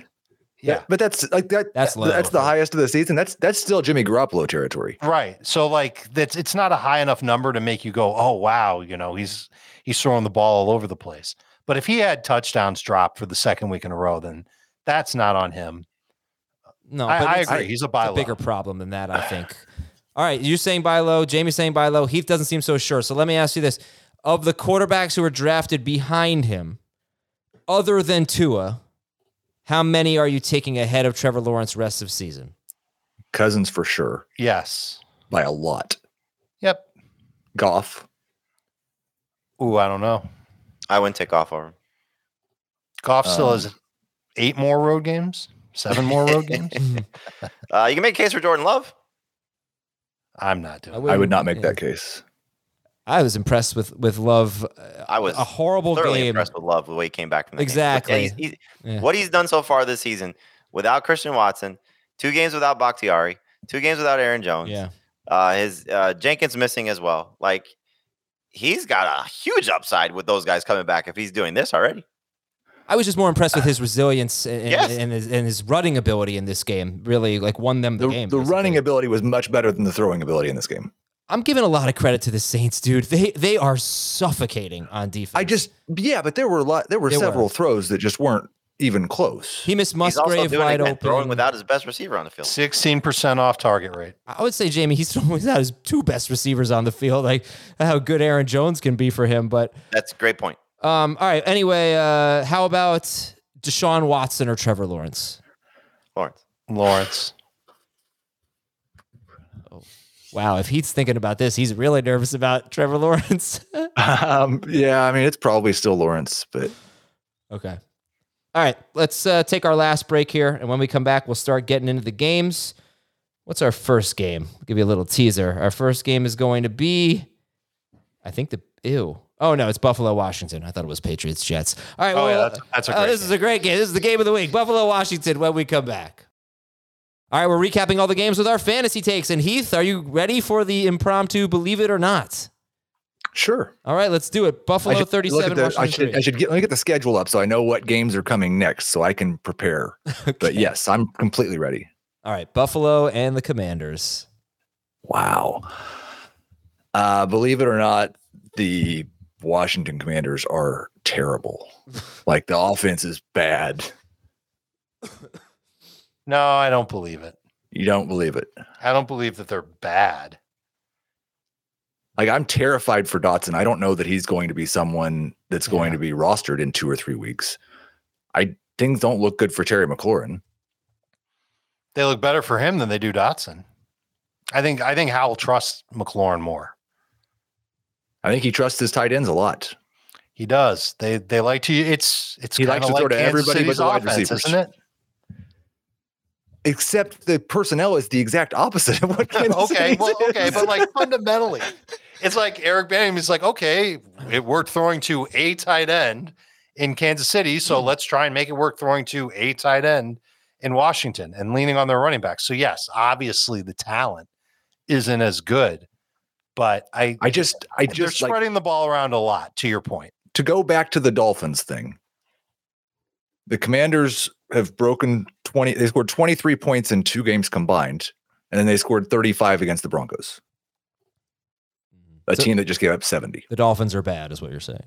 yeah, but that's like that. That's That's low. that's the highest of the season. That's that's still Jimmy Garoppolo territory. right. So like that's it's not a high enough number to make you go, oh wow, you know, he's he's throwing the ball all over the place. But if he had touchdowns dropped for the second week in a row, then that's not on him. no, I, but I it's- agree. he's a it's buy a bigger problem than that, I think. All right, you're saying buy low. Jamey's saying buy low. Heath doesn't seem so sure. So let me ask you this: of the quarterbacks who were drafted behind him, other than Tua, how many are you taking ahead of Trevor Lawrence rest of season? Cousins for sure Yes. by a lot. Yep. Goff. Ooh, I don't know. I wouldn't take off over. him. Goff still Um, has eight more road games, seven more road games. Uh, you can make a case for Jordan Love. I'm not doing. it. I would wouldn't- not make yeah. that case. I was impressed with with Love. uh, I was a horrible Thoroughly game. impressed with Love the way he came back from that game. Exactly. yeah, he's- he's- Yeah. What he's done so far this season without Christian Watson, two games without Bakhtiari, two games without Aaron Jones. Yeah. Uh, his uh, Jenkins missing as well. Like he's got a huge upside with those guys coming back if he's doing this already. I was just more impressed with his resilience and, Yes. and, his, and his running ability in this game. Really, like won them the, The, game. the basically. running ability was much better than the throwing ability in this game. I'm giving a lot of credit to the Saints, dude. They they are suffocating on defense. I just yeah, but there were a lot. There were There were. several throws that just weren't even close. he missed He's also Musgrave doing wide open. throwing without his best receiver on the field. 16% off target rate. I would say Jamey, he's throwing without his two best receivers on the field. Like how good Aaron Jones can be for him. But That's a great point. um, all right. Anyway, uh, how about Deshaun Watson or Trevor Lawrence? Lawrence. Lawrence. Wow, if he's thinking about this, he's really nervous about Trevor Lawrence. um, yeah, I mean it's probably still Lawrence, but Okay. All right, let's uh, take our last break here, and when we come back, we'll start getting into the games. What's our first game? I'll give you a little teaser. Our first game is going to be, I think the ew. Oh no, it's Buffalo Washington. I thought it was Patriots Jets. All right. Oh, well, yeah, that's- that's a uh, great this is a great game. This is the game of the week. Buffalo Washington. When we come back. All right, we're recapping all the games with our fantasy takes. And Heath, are you ready for the impromptu? Believe it or not. sure. All right, let's do it. Buffalo I should, thirty-seven. the, I should I should get let me get the schedule up so I know what games are coming next so I can prepare. But yes, I'm completely ready. All right, Buffalo and the Commanders. Wow. Uh, believe it or not, the Washington Commanders are terrible. like the offense is bad. No, I don't believe it. You don't believe it. I don't believe that they're bad. Like I'm terrified for Dotson. I don't know that he's going to be someone that's going to be rostered in two or three weeks. I things don't look good for Terry McLaurin. They look better for him than they do Dotson. I think I think Howell trusts McLaurin more. I think he trusts his tight ends a lot. He does. They they like to. It's it's He likes to like throw to Kansas everybody but City's the wide offense, receivers. isn't it? Except the personnel is the exact opposite of what Kansas okay, well, okay, but like fundamentally, it's like Eric Bieniemy is like, okay, it worked throwing to a tight end in Kansas City, so hmm. let's try and make it work throwing to a tight end in Washington and leaning on their running back. So yes, obviously the talent isn't as good, but I I just I just they're just like spreading the ball around a lot. To your point, to go back to the Dolphins thing, the Commanders have broken 20, they scored 23 points in two games combined, and then they scored 35 against the Broncos, a So- team that just gave up 70. The Dolphins are bad, is what you're saying.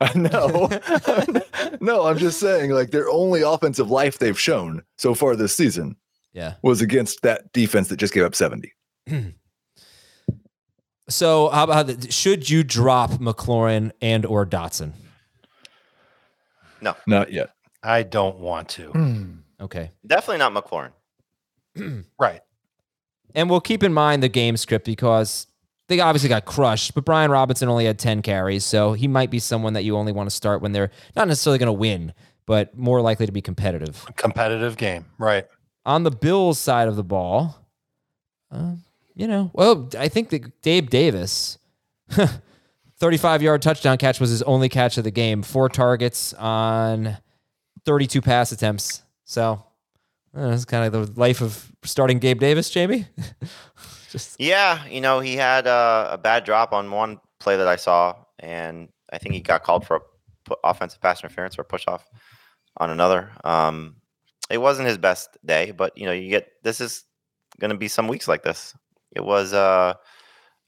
no, no, I'm just saying, like, their only offensive life they've shown so far this season Yeah. was against that defense that just gave up 70. So how about the, should you drop McLaurin and or Dotson? No, not yet. I don't want to. Okay. Definitely not McLaurin. Right. And we'll keep in mind the game script because they obviously got crushed, but Brian Robinson only had 10 carries, so he might be someone that you only want to start when they're not necessarily going to win, but more likely to be competitive. Competitive game. Right. On the Bills side of the ball, uh, you know, well, I think that Dave Davis, 35 yard touchdown catch was his only catch of the game, four targets on 32 pass attempts. So uh, that's kind of the life of starting Gabe Davis, Jamey. Just Yeah, you know, he had uh, a bad drop on one play that I saw, and I think he got called for a offensive pass interference or push off on another. Um, it wasn't his best day, but you know, you get this is going to be some weeks like this. It was uh,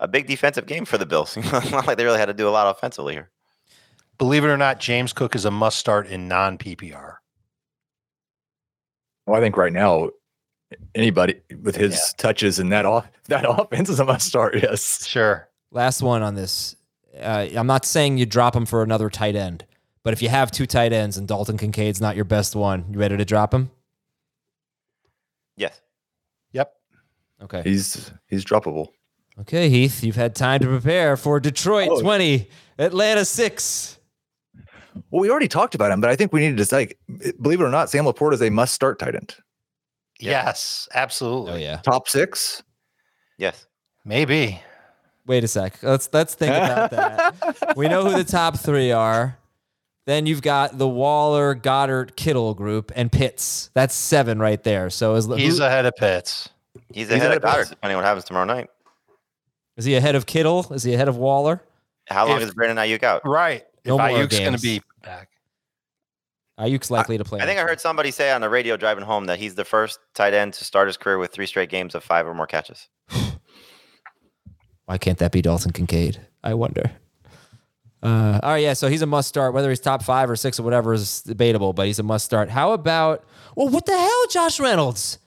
a big defensive game for the Bills. Not like they really had to do a lot offensively here. Believe it or not, James Cook is a must start in non PPR. Well, I think right now, anybody with his Yeah. touches and that off that offense is a must start. Yes. Sure. last one on this. Uh, I'm not saying you drop him for another tight end, but if you have two tight ends and Dalton Kincaid's not your best one, you ready to drop him? Yes. Yep. Okay. He's he's droppable. Okay, Heath, you've had time to prepare for Detroit Oh. 20, Atlanta 6. Well, we already talked about him, but I think we need to like believe it or not, Sam LaPorta is a must start tight end. Yes, absolutely. Oh yeah. Top six. Yes. Maybe. Wait a sec. Let's let's think about that. we know who the top 3 are. Then you've got the Waller, Goedert, Kittle group and Pitts. That's 7 right there. So is He's who- ahead of Pitts. He's He's ahead ahead of of Goedert, Pitts. depending on what happens tomorrow night. is he ahead of Kittle? Is he ahead of Waller? How long If- is Brandon Aiyuk out? Right. No if more Aiyuk's going games. to be back. Aiyuk's likely to play. I think I heard somebody say on the radio driving home that he's the first tight end to start his career with three straight games of five or more catches. Why can't that be Dalton Kincaid? I wonder. Uh, all right, yeah. So he's a must start. Whether he's top five or six or whatever is debatable, but he's a must start. How about? Well, what the hell, Josh Reynolds?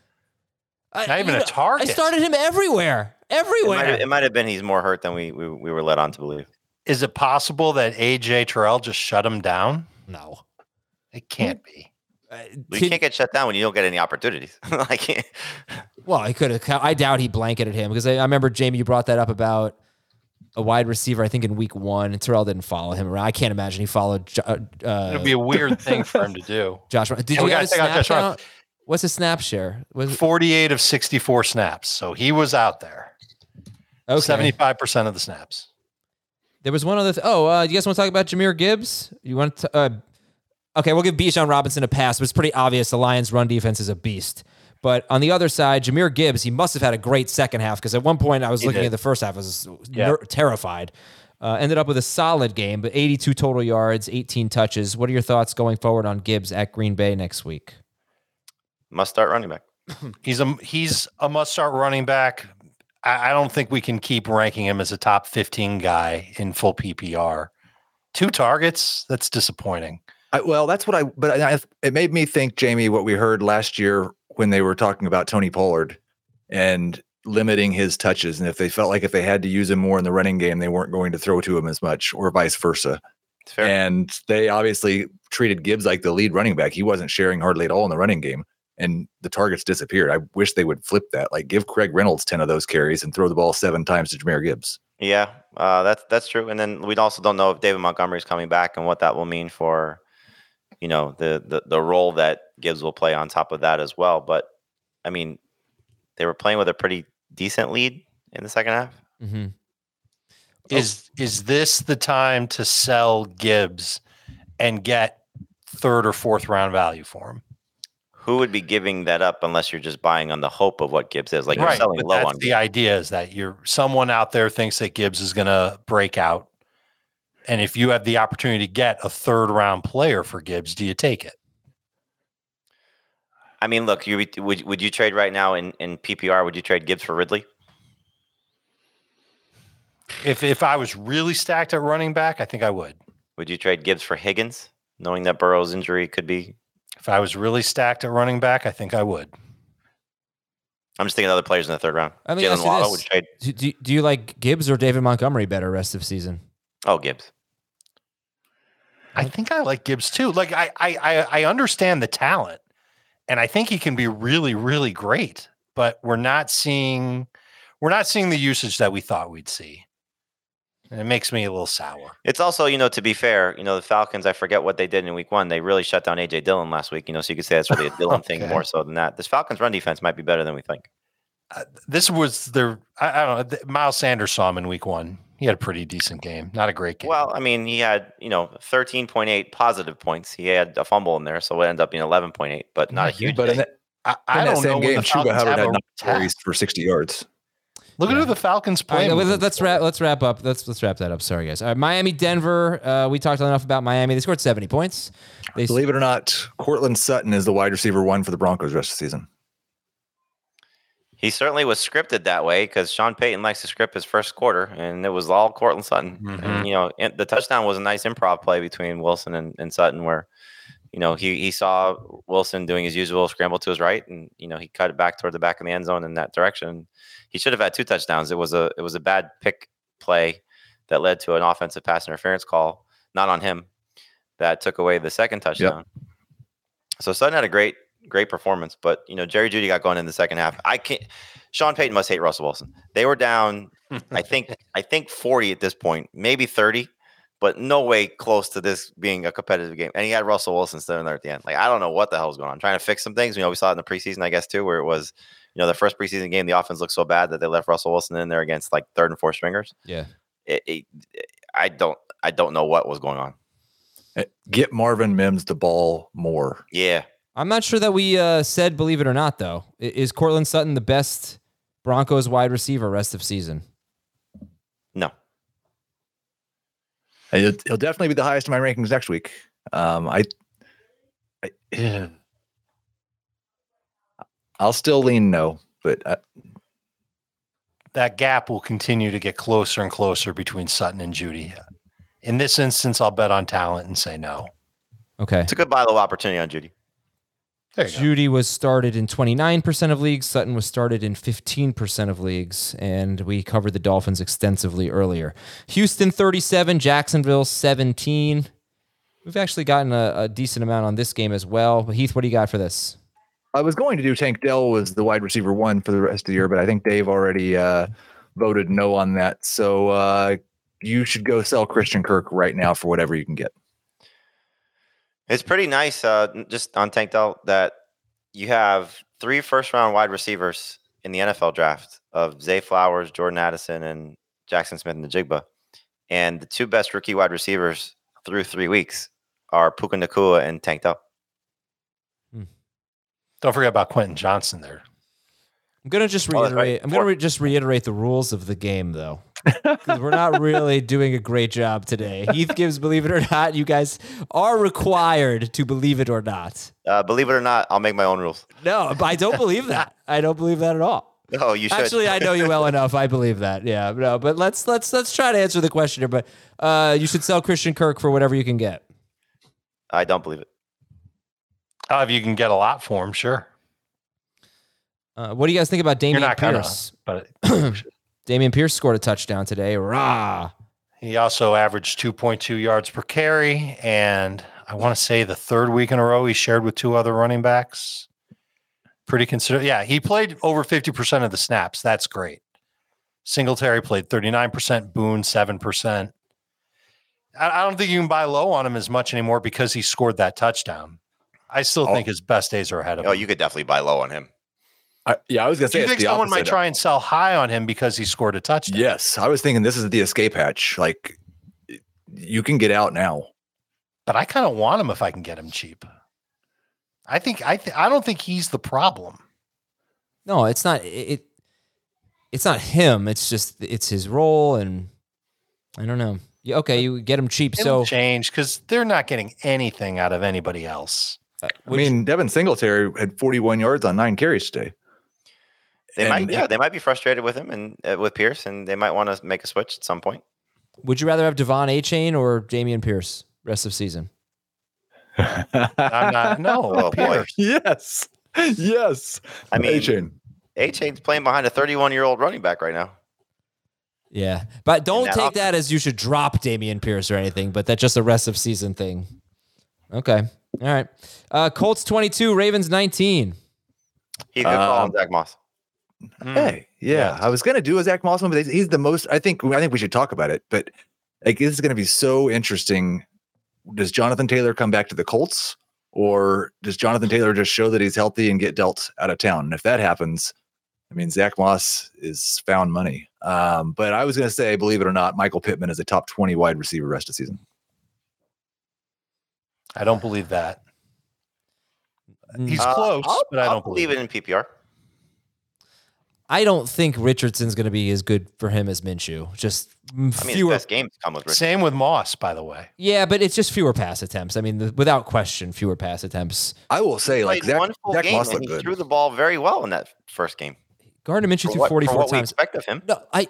I, Not even you a target. I started him everywhere, It might, everywhere. have, it might have been he's more hurt than we, we we were led on to believe. Is it possible that AJ Terrell just shut him down? no, It can't be. Uh, You can't get shut down when you don't get any opportunities. like, Well, I could have. I doubt he blanketed him because I, I remember Jamey. You brought that up about a wide receiver. I think in week one, Terrell didn't follow him around. I can't imagine he followed uh, It'd be a weird thing for him to do. Josh. Did And you we get gotta a snap Josh Reynolds. count? What's his snap share? Was 48 of 64 snaps. So he was out there. okay. 75% of the snaps. There was one other. Th- oh, uh, you guys want to talk about Jahmyr Gibbs? You want to? Uh, okay, we'll give Bijan Robinson a pass, but it's pretty obvious the Lions' run defense is a beast. But on the other side, Jahmyr Gibbs, he must have had a great second half because at one point I was He looking did. at the first half, I was Yeah. ner- terrified. Uh, ended up with a solid game, but 82 total yards, 18 touches. What are your thoughts going forward on Gibbs at Green Bay next week? must start running back. He's a he's a must start running back. I, I don't think we can keep ranking him as a top 15 guy in full PPR. Two targets, that's disappointing. I, well, that's what I. But I, it made me think, Jamey, what we heard last year when they were talking about Tony Pollard and limiting his touches, and if they felt like if they had to use him more in the running game, they weren't going to throw to him as much, or vice versa. And they obviously treated Gibbs like the lead running back. He wasn't sharing hardly at all in the running game, and the targets disappeared. I wish they would flip that. Like give Craig Reynolds ten of those carries and throw the ball seven times to Jahmyr Gibbs. Yeah, uh, that's that's true. And then we also don't know if David Montgomery is coming back and what that will mean for, you know, the the the role that Gibbs will play on top of that as well. But I mean, they were playing with a pretty decent lead in the second half. Mm-hmm. Is is this the time to sell Gibbs and get third or fourth round value for him? Who would be giving that up unless you're just buying on the hope of what Gibbs is? Like you're selling but low that's on the Gibbs. idea is that you're someone out there thinks that Gibbs is going to break out, and if you have the opportunity to get a third round player for Gibbs, do you take it? I mean, look, you would would you trade right now in in PPR? Would you trade Gibbs for Ridley? If if I was really stacked at running back, I think I would. Would you trade Gibbs for Higgins, knowing that Burrow's injury could be? If I was really stacked at running back, I think I would. I'm just thinking of other players in the third round. Let me ask Jalen Waddle this. would trade. Do, do, do you like Gibbs or David Montgomery better rest of season? Oh, Gibbs. I think I like Gibbs too. Like I I I, I understand the talent, and I think he can be really really great. But we're not seeing we're not seeing the usage that we thought we'd see. And it makes me a little sour. It's also, you know, to be fair, you know, the Falcons, I forget what they did in week one. They really shut down AJ Dillon last week, you know, so you could say that's really a Dillon thing more so than that. This Falcons run defense might be better than we think. Uh, this was their I, I don't know. th- Miles Sanders saw him in week one. He had a pretty decent game, not a great game. Well, I mean, he had, you know, 13.8 positive points. He had a fumble in there, so it ended up being 11.8, but not a huge But in day. I, in I don't know same when game, the Chuba Hubbard have had a nine attack. carries for sixty yards. Look at who the Falcons All play. right, well, moving let's wrap. Let's wrap up. Let's let's wrap that up. Sorry, guys. All right, Miami, Denver. Uh, we talked enough about Miami. They scored seventy points. They Believe it or not, Courtland Sutton is the wide receiver one for the Broncos rest of the season. He certainly was scripted that way because Sean Payton likes to script his first quarter, and it was all Courtland Sutton. Mhm. And you know, and the touchdown was a nice improv play between Wilson and, and Sutton, where you know he he saw Wilson doing his usual scramble to his right, and you know he cut it back toward the back of the end zone in that direction. He should have had two touchdowns. It was a it was a bad pick play that led to an offensive pass interference call, not on him, that took away the second touchdown. So Sutton had a great great performance, but you know Jerry Jeudy got going in the second half. I can't. Sean Payton must hate Russell Wilson. They were down, I think, I think forty at this point, maybe thirty, but no way close to this being a competitive game. And he had Russell Wilson standing there at the end. Like I don't know what the hell was going on. Trying to fix some things. You know, we saw it in the preseason, I guess, too, where it was, you know, the first preseason game, the offense looked so bad that they left Russell Wilson in there against like third and fourth stringers. yeah. It, it, I don't, I don't know what was going on. Uh, Get Marvin Mims the ball more. Yeah, I'm not sure that we uh, said believe it or not though. Is Courtland Sutton the best Broncos wide receiver rest of season? no. He'll, he'll definitely be the highest in my rankings next week. Um, I, I yeah. I'll still lean no, but uh, that gap will continue to get closer and closer between Sutton and Jeudy. In this instance, I'll bet on talent and say no. Okay. It's a good buy low opportunity on Jeudy. There you go. Jeudy was started in 29% of leagues. Sutton was started in 15% of leagues. And we covered the Dolphins extensively earlier. Houston 37, Jacksonville 17. We've actually gotten a, a decent amount on this game as well. Heath, what do you got for this? I was going to do Tank Dell was the wide receiver one for the rest of the year, but I think Dave already uh, voted no on that. So uh, you should go sell Christian Kirk right now for whatever you can get. It's pretty nice, uh, just on Tank Dell, that you have three first round wide receivers in the NFL draft of Zay Flowers, Jordan Addison, and Jaxon Smith-Njigba. And the two best rookie wide receivers through three weeks are Puka Nacua and Tank Dell. Don't forget about Quentin Johnston there. I'm gonna just Oh, right. reiterate. I'm gonna re- just reiterate the rules of the game, though, because we're not really doing a great job today. Heath gives believe it or not. You guys are required to believe it or not. Uh, believe it or not, I'll make my own rules. No, but I don't believe that. I don't believe that at all. No, you should. Actually, I know you well enough. I believe that. Yeah, no, but let's let's let's try to answer the question here. But uh, you should sell Christian Kirk for whatever you can get. I don't believe it. Oh, if you can get a lot for him, sure. Uh, what do you guys think about Dameon You're not gonna, Pierce? but Dameon Pierce scored a touchdown today. Rah! he also averaged 2.2 yards per carry, and I want to say the third week in a row he shared with two other running backs. Pretty consider, yeah. He played over 50% of the snaps. That's great. Singletary played 39%, Boone 7%. I, I don't think you can buy low on him as much anymore because he scored that touchdown. I still Oh. think his best days are ahead of Oh, him. Oh, you could definitely buy low on him. I, yeah, I was gonna say. Do say you think the someone might try and sell high on him because he scored a touchdown? Yes, I was thinking this is the escape hatch. Like you can get out now. but I kind of want him if I can get him cheap. I think I th- I don't think he's the problem. No, it's not. It, it it's not him. It's just it's his role, and I don't know. Yeah, okay, you get him cheap. It'll So change because they're not getting anything out of anybody else. uh, I mean, Devin Singletary had 41 yards on nine carries today. They might, yeah, they might be frustrated with him and uh, with Pierce, and they might want to make a switch at some point. would you rather have De'Von Achane or Dameon Pierce rest of season? I'm not. No, Oh, boy. Yes, yes. I mean, Achane. A Chain's playing behind a 31 year old running back right now. Yeah, but don't that take offense. that as you should drop Dameon Pierce or anything. But that's just a rest of season thing. Okay, all right. Uh, Colts twenty two, Ravens nineteen. He could call him Um, Zach Moss. Hey, yeah, I was gonna do a Zach Moss one, but he's- he's the most. I think. I think we should talk about it. But like, this is gonna be so interesting. Does Jonathan Taylor come back to the Colts, or does Jonathan Taylor just show that he's healthy and get dealt out of town? And if that happens, I mean, Zach Moss is found money. Um, but I was gonna say, believe it or not, Michael Pittman is a top twenty wide receiver rest of season. I don't believe that. He's Uh, close, I'll, but I don't believe believe it in PPR. I don't think Richardson's going to be as good for him as Minshew. Just I mean, fewer. his best games come with Richard. Same with Moss, by the way. Yeah, but it's just fewer pass attempts. I mean, the, without question, fewer pass attempts. I will say, like Played Zach, one full Zach game, Moss and he good. threw the ball very well in that first game. Gardner Minshew For threw what, for 44 what we times. expect of him. No, I.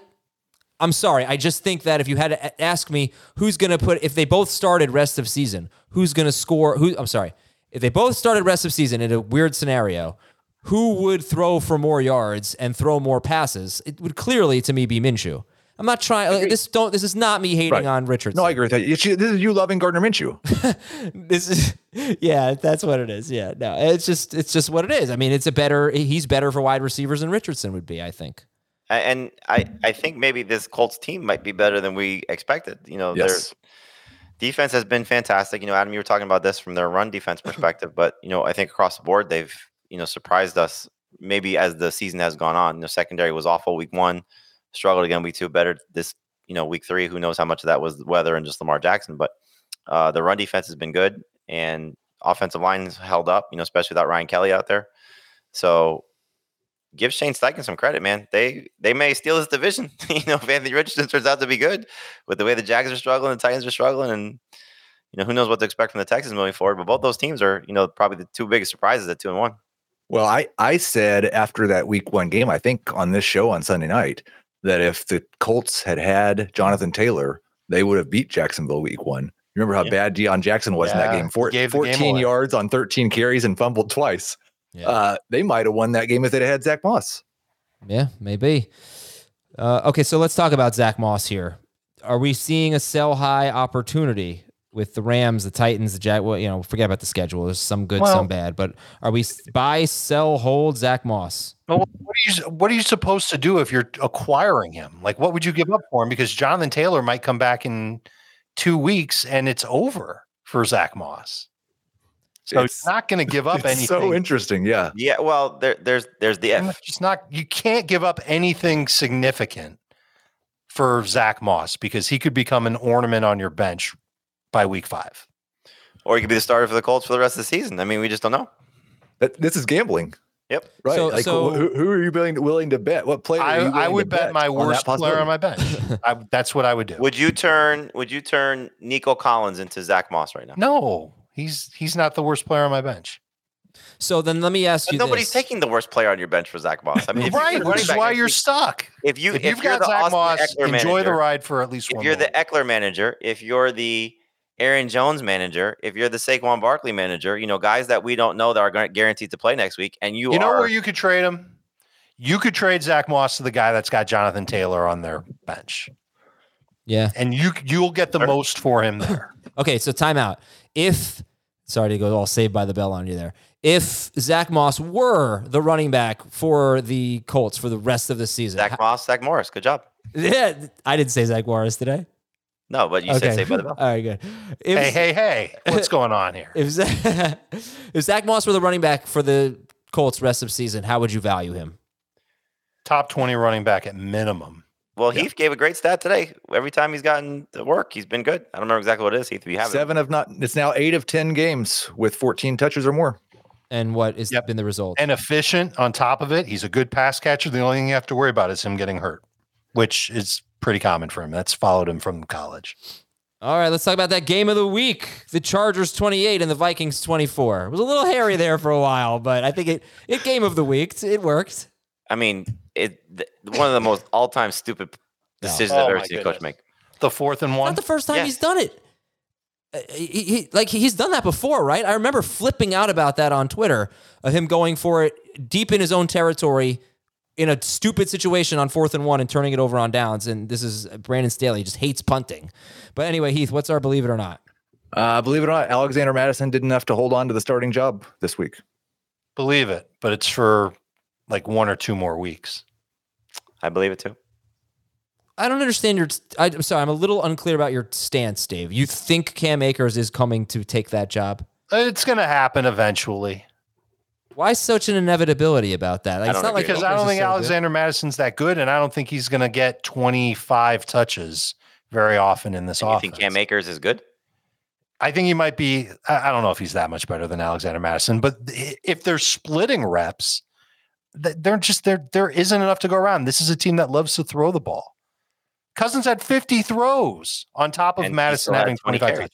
I'm sorry. I just think that if you had to ask me who's going to put, if they both started rest of season, who's going to score? Who? I'm sorry. If they both started rest of season in a weird scenario, who would throw for more yards and throw more passes? It would clearly, to me, be Minshew. I'm not trying. Like, this don't. This is not me hating Right. on Richardson. No, I agree with that. It's- This is you loving Gardner Minshew. this is yeah that's what it is yeah no it's just it's just what it is i mean it's a better he's better for wide receivers than richardson would be i think And I, I think maybe this Colts team might be better than we expected. You know, their defense has been fantastic. You know, Adam, you were talking about this from their run defense perspective, but you know, I think across the board they've you know surprised us. Maybe as the season has gone on, you know, secondary was awful week one, struggled again week two, better this you know week three. Who knows how much of that was the weather and just Lamar Jackson, but uh, the run defense has been good and offensive lines held up. You know, especially without Ryan Kelly out there. So give Shane Steichen some credit, man. They they may steal this division. you know, if Anthony Richardson turns out to be good with the way the Jags are struggling, the Titans are struggling, and you know who knows what to expect from the Texans moving forward. But both those teams are you know probably the two biggest surprises at two and one. Well, I, I said after that week one game, I think on this show on Sunday night, that if the Colts had had Jonathan Taylor, they would have beat Jacksonville week one. Remember how Yeah. bad Deon Jackson was in that game? Four, gave the game 14 yards on 13 carries and fumbled twice. Yeah. Uh, they might have won that game if they'd had Zach Moss. Yeah, maybe. Uh, okay, so let's talk about Zach Moss here. Are we seeing a sell high opportunity with the Rams, the Titans, the Jag? Well, you know, forget about the schedule. There's some good, Well- some bad. But are we buy, sell, hold Zach Moss? Well, what are you what are you supposed to do if you're acquiring him? Like, what would you give up for him? Because Jonathan Taylor might come back in two weeks and it's over for Zach Moss. So It's- he's not going to give up It's anything. so interesting. Yeah. Yeah, well, there there's there's the And if. it's just not. You can't give up anything significant for Zach Moss because he could become an ornament on your bench by week five. Or he could be the starter for the Colts for the rest of the season. I mean, we just don't know. That, this is gambling. Yep. Right. So- like, so- who, who are you willing, willing to bet? What player? I, are you I willing would to bet my on worst player on my bench. I, that's what I would do. Would you turn Would you turn Nico Collins into Zach Moss right now? no, he's he's not the worst player on my bench. So then let me ask But you nobody's this. taking the worst player on your bench for Zach Moss. I mean, if you're right, which is why you're stuck. If you if if you've you're got the Zach Austin Moss, Ekeler enjoy the ride for at least one. if you're more the Ekeler manager, if you're the Aaron Jones manager, if you're the Saquon Barkley manager, you know guys that we don't know that are guaranteed to play next week, and you, You know are where you could trade him? You could trade Zach Moss to the guy that's got Jonathan Taylor on their bench, Yeah. and you you'll get the Sure. most for him there. Okay, so timeout. If sorry to go all saved by the bell on you there. If Zach Moss were the running back for the Colts for the rest of the season, Zach Moss, Zach Morris. Good job. yeah, I didn't say Zach Morris, did I? No, but you said Saved by the Bell. All right, good. If, hey, hey, hey! What's going on here? If Zach, if Zach Moss were the running back for the Colts rest of season, how would you value him? Top twenty running back at minimum. Well, Heath gave a great stat today. Every time he's gotten to work, he's been good. I don't remember exactly what it is, Heath. If you have it. Seven of not. It's now eight of ten games with 14 touches or more. And what has Yep. been the result? and efficient on top of it. He's a good pass catcher. The only thing you have to worry about is him getting hurt, which is pretty common for him. That's followed him from college. All right, let's talk about that game of the week. The Chargers 28 and the Vikings 24. It was a little hairy there for a while, but I think it it game of the week. It worked. I mean, it th- one of the most all-time stupid decisions Oh I've ever seen a coach make. The fourth and one. Not the first time Yes. he's done it. Uh, He, he- like he's done that before, right? I remember flipping out about that on Twitter of him going for it deep in his own territory in a stupid situation on fourth and one and turning it over on downs. And this is Brandon Staley just hates punting. But anyway, Heath, what's our believe it or not? Uh, believe it or not, Alexander Mattison did enough to hold on to the starting job this week. Believe it, but it's for like one or two more weeks. I believe it too. I don't understand your. I, I'm sorry, I'm a little unclear about your stance, Dave. You think Cam Akers is coming to take that job? It's going to happen eventually Why such an inevitability about that? Like, I it's don't not like because I don't think so good. Alexander Mattison's that good, and I don't think he's going to get 25 touches very often in this And you offense. think Cam Akers is good? I think he might be. I I don't know if he's that much better than Alexander Mattison, but if they're splitting reps, th- they're just there. There isn't enough to go around. This is a team that loves to throw the ball. Cousins had 50 throws on top of And Mattison having 25 touches.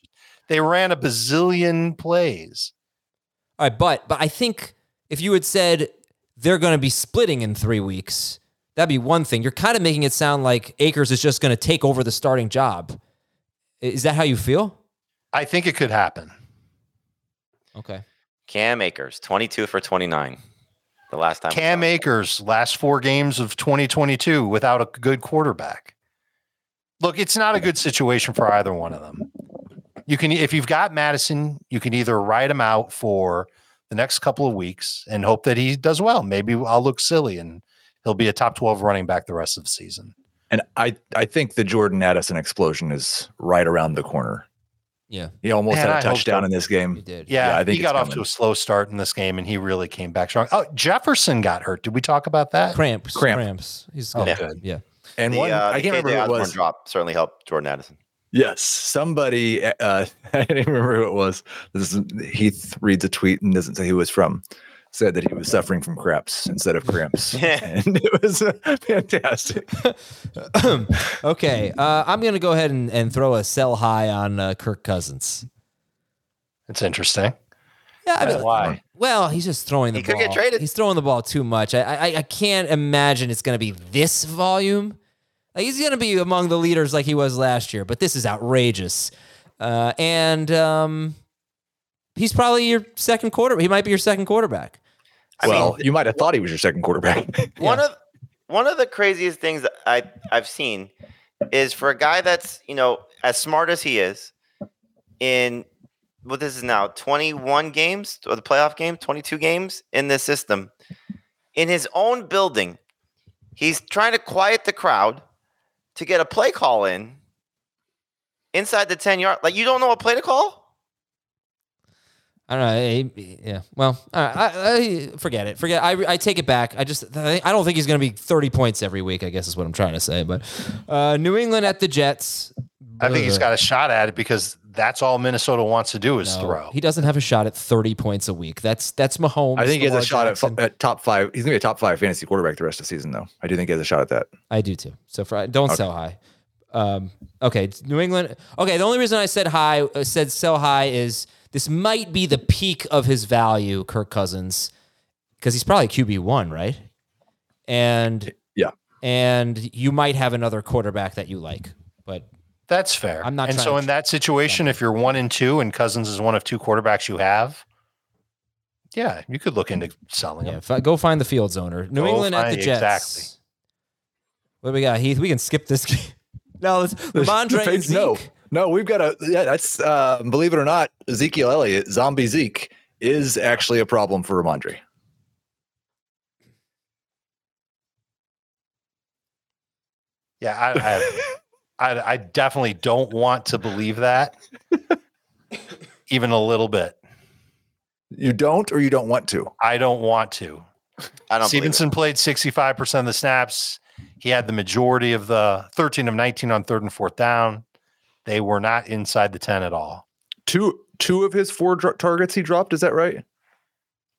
They ran a bazillion plays. All right, but but I think if you had said they're going to be splitting in three weeks, that'd be one thing. You're kind of making it sound like Akers is just going to take over the starting job. Is that how you feel? I think it could happen. Okay. Cam Akers, 22 for 29. The last time. Cam saw. Akers, last four games of 2022 without a good quarterback. Look, it's not a good situation for either one of them. You can, if you've got Madison, you can either write him out for the next couple of weeks and hope that he does well. Maybe I'll look silly and he'll be a top 12 running back the rest of the season. And I, I think the Jordan Addison explosion is right around the corner. Yeah, He almost Man, had I a hope touchdown in this you game. did. Yeah, Yeah, I think he got off to a slow start in this game and he really came back strong. Oh, Jefferson got hurt. Did we talk about that? Cramps. Cramp. Cramps. He's Oh, good. good. Yeah. And The, one, uh, I can't remember who it was. drop certainly helped Jordan Addison. Yes, somebody. Uh, I don't even remember who it was. This is Heath reads a tweet and doesn't say who it's from. said that he was suffering from cramps instead of cramps, and it was uh, fantastic. okay, uh, I'm going to go ahead and, and throw a sell high on uh, Kirk Cousins. It's interesting. Yeah, I mean, Why? Well, he's just throwing the He could ball. get traded. He's throwing the ball too much. I I, I can't imagine it's going to be this volume. Like, he's going to be among the leaders like he was last year, but this is outrageous. Uh, and um, he's probably your second quarter. He might be your second quarterback. I well, mean, you might have thought he was your second quarterback. one of one of the craziest things that I I've seen is for a guy that's you know as smart as he is in what this is now 21 games or the playoff game 22 games in this system in his own building he's trying to quiet the crowd to get a play call in inside the 10 yard like you don't know what play to call I don't know. Yeah. Well, all right, I, I forget it. Forget. I, I take it back. I just I don't think he's going to be 30 points every week. I guess is what I'm trying to say. But uh, New England at the Jets. I think he's got a shot at it because that's all Minnesota wants to do is No, throw. He doesn't have a shot at 30 points a week. That's that's Mahomes. I think he has a shot at, Jackson. at top five. He's gonna be a top five fantasy quarterback the rest of the season, though. I do think he has a shot at that. I do too. So for don't sell high. Um, okay, New England. Okay, the only reason I said high, uh, said sell high is this might be the peak of his value, Kirk Cousins, because he's probably QB one, right? And Yeah. and you might have another quarterback that you like, but That's fair. I'm not And so to in that situation, if you're one and two and Cousins is one of two quarterbacks you have, yeah, you could look into selling yeah, him. go find the Fields owner. New Go England at the Jets. exactly. What do we got, Heath? We can skip this. game. no, let's Rhamondre and Face- no, Zeke. no, we've got a yeah. That's uh, believe it or not, Ezekiel Elliott, zombie Zeke, is actually a problem for Rhamondre. Yeah, I, I, I, I definitely don't want to believe that, even a little bit. You don't, or you don't want to. I don't want to. i don't. Stevenson played 65% of the snaps. He had the majority of the 13 of 19 on third and fourth down. They were not inside the 10 at all. Two, two of his four dr- targets he dropped. Is that right?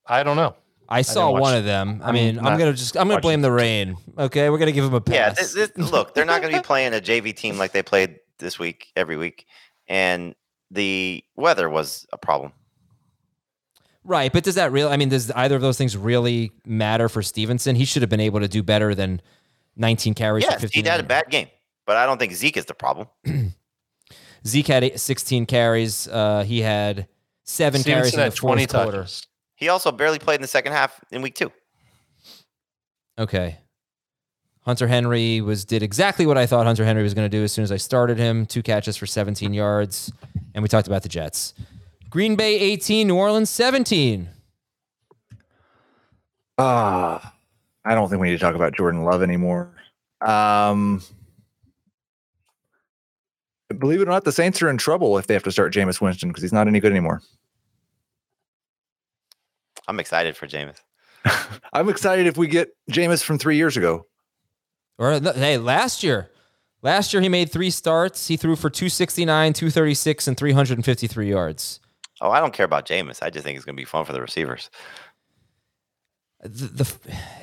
I don't know. I saw watch- one of them. I I'm mean, I'm gonna just I'm gonna watching blame the rain. Okay, we're gonna give him a Yeah, pass. this, this, look, they're not going to be playing a JV team like they played this week every week, and the weather was a problem. right, but does that really? I mean, does either of those things really matter for Stevenson? He should have been able to do better than 19 carries. for Yes, 15 he had a bad game, but I don't think Zeke is the problem. Zeke had 16 carries. Uh, he had seven carries Stevenson in had the fourth 20 quarter. touches. He also barely played in the second half in week two. Okay. Hunter Henry was did exactly what I thought Hunter Henry was going to do as soon as I started him. Two catches for 17 yards, and we talked about the Jets. Green Bay 18, New Orleans 17. Ah, I don't think we need to talk about Jordan Love anymore. Um, believe it or not, the Saints are in trouble if they have to start Jameis Winston because he's not any good anymore. I'm excited for Jameis. I'm excited if we get Jameis from three years ago. Or hey, last year, last year he made three starts. He threw for 269, 236, and 353 yards. Oh, I don't care about Jameis. I just think it's going to be fun for the receivers. The, the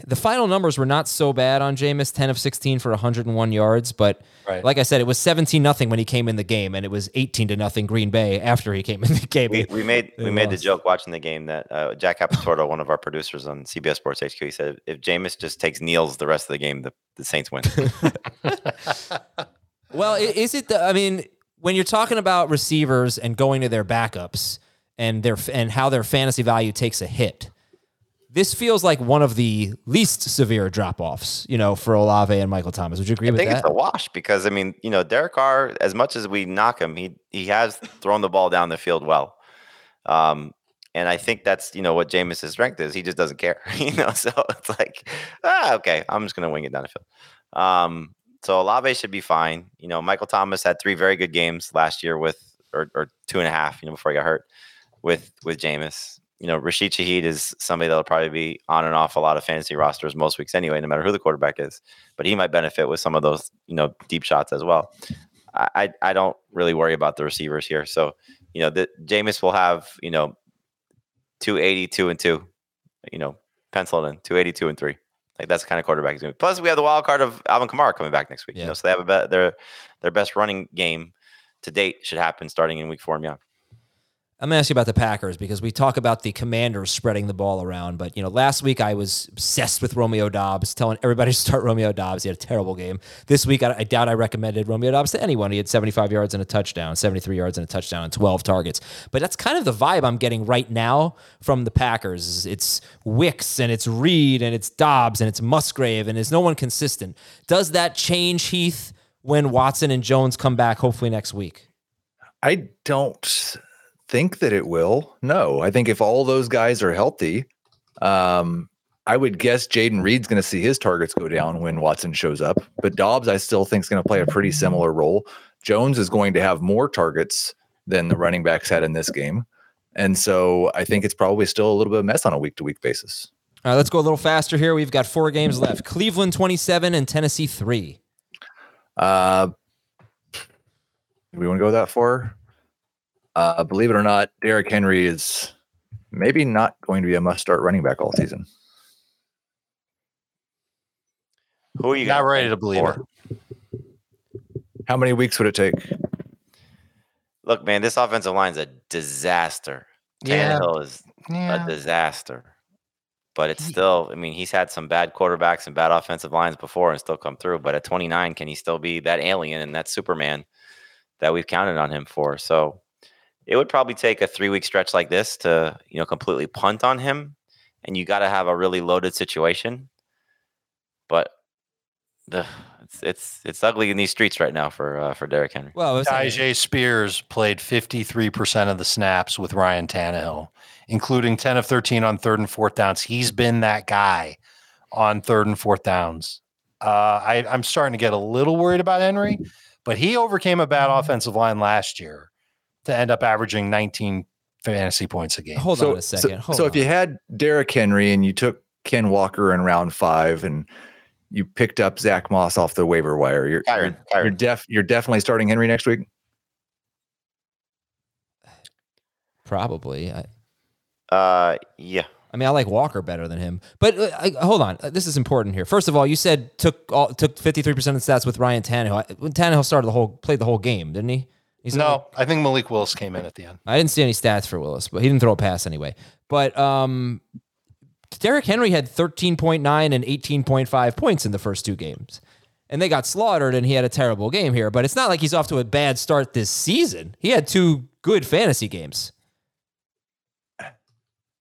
the final numbers were not so bad on Jameis, 10 of 16 for 101 yards, but Right. like I said, it was 17 nothing when he came in the game, and it was 18 to nothing Green Bay after he came in the game. We, we made They we made the joke watching the game that uh, Jack Capitorto, one of our producers on CBS Sports HQ, he said if Jameis just takes Neal's the rest of the game, the, the Saints win. Well, is it? The, I mean, when you're talking about receivers and going to their backups and their and how their fantasy value takes a hit, this feels like one of the least severe drop offs. You know, for Olave and Michael Thomas. Would you agree I with that? I think it's a wash because I mean, you know, Derek Carr, as much as we knock him, he he has thrown the ball down the field well. Um, and I think that's you know what Jameis' strength is. He just doesn't care, you know. So it's like, ah, okay, I'm just gonna wing it down the field. Um, so Olave should be fine. You know, Michael Thomas had three very good games last year with, or, or two and a half, you know, before he got hurt with with Jameis. You know, Rashid Shaheed is somebody that'll probably be on and off a lot of fantasy rosters most weeks anyway, no matter who the quarterback is. But he might benefit with some of those, you know, deep shots as well. I I, don't really worry about the receivers here. So, you know, the Jameis will have, you know, 282 and two you know, penciled in 282 and three. Like that's the kind of quarterback he's going to be. Plus, we have the wild card of Alvin Kamara coming back next week. You know, so they have a bet their their best running game to date should happen starting in week four beyond. I'm gonna ask you about the Packers because we talk about the Commanders spreading the ball around, but you know, last week I was obsessed with Romeo Doubs, telling everybody to start Romeo Doubs. He had a terrible game. This week, I, I doubt I recommended Romeo Doubs to anyone. He had 75 yards and a touchdown, 73 yards and a touchdown, and 12 targets. But that's kind of the vibe I'm getting right now from the Packers. It's Wicks and it's Reed and it's Doubs and it's Musgrave and there's no one consistent. Does that change Heath when Watson and Jones come back? Hopefully next week. I don't think that it will. No, I think if all those guys are healthy, um, I would guess Jayden Reed's going to see his targets go down when Watson shows up. But Doubs, I still think is going to play a pretty similar role. Jones is going to have more targets than the running backs had in this game. And so I think it's probably still a little bit of a mess on a week to week basis. All right, let's go a little faster here. We've got four games left. Cleveland 27 and Tennessee 3. Uh, we want to go that far? Uh, believe it or not, Derrick Henry is maybe not going to be a must start running back all season. Who are you Not gonna ready to believe for? it. How many weeks would it take? Look, man, this offensive line is a disaster. Yeah. Tannehill is Yeah. a disaster. But it's still, I mean, he's had some bad quarterbacks and bad offensive lines before and still come through. But at 29, can he still be that alien and that Superman that we've counted on him for? So it would probably take a three week stretch like this to, you know, completely punt on him. And you got to have a really loaded situation. But the, it's, it's it's ugly in these streets right now for uh, for Derrick Henry. Well, it's Tyjae Spears played 53% of the snaps with Ryan Tannehill, including 10 of 13 on third and fourth downs. He's been that guy on third and fourth downs. Uh, I, I'm starting to get a little worried about Henry, but he overcame a bad offensive line last year to end up averaging 19 fantasy points a game. hold so, on a second. So, Hold so if you had Derrick Henry and you took Ken Walker in round five and you picked up Zach Moss off the waiver wire, you're Kyron, you're, Kyron. you're def you're definitely starting Henry next week. probably. I, Uh, yeah. I mean, I like Walker better than him. But uh, hold on, Uh, this is important here. First of all, you said took all, took fifty three percent of the stats with Ryan Tannehill. I- Tannehill started the whole played the whole game, didn't he? He's No, I think Malik Willis came in at the end. I didn't see any stats for Willis, but he didn't throw a pass anyway. But um, Derrick Henry had 13.9 and 18.5 points in the first two games. And they got slaughtered, and he had a terrible game here. But it's not like he's off to a bad start this season. He had two good fantasy games.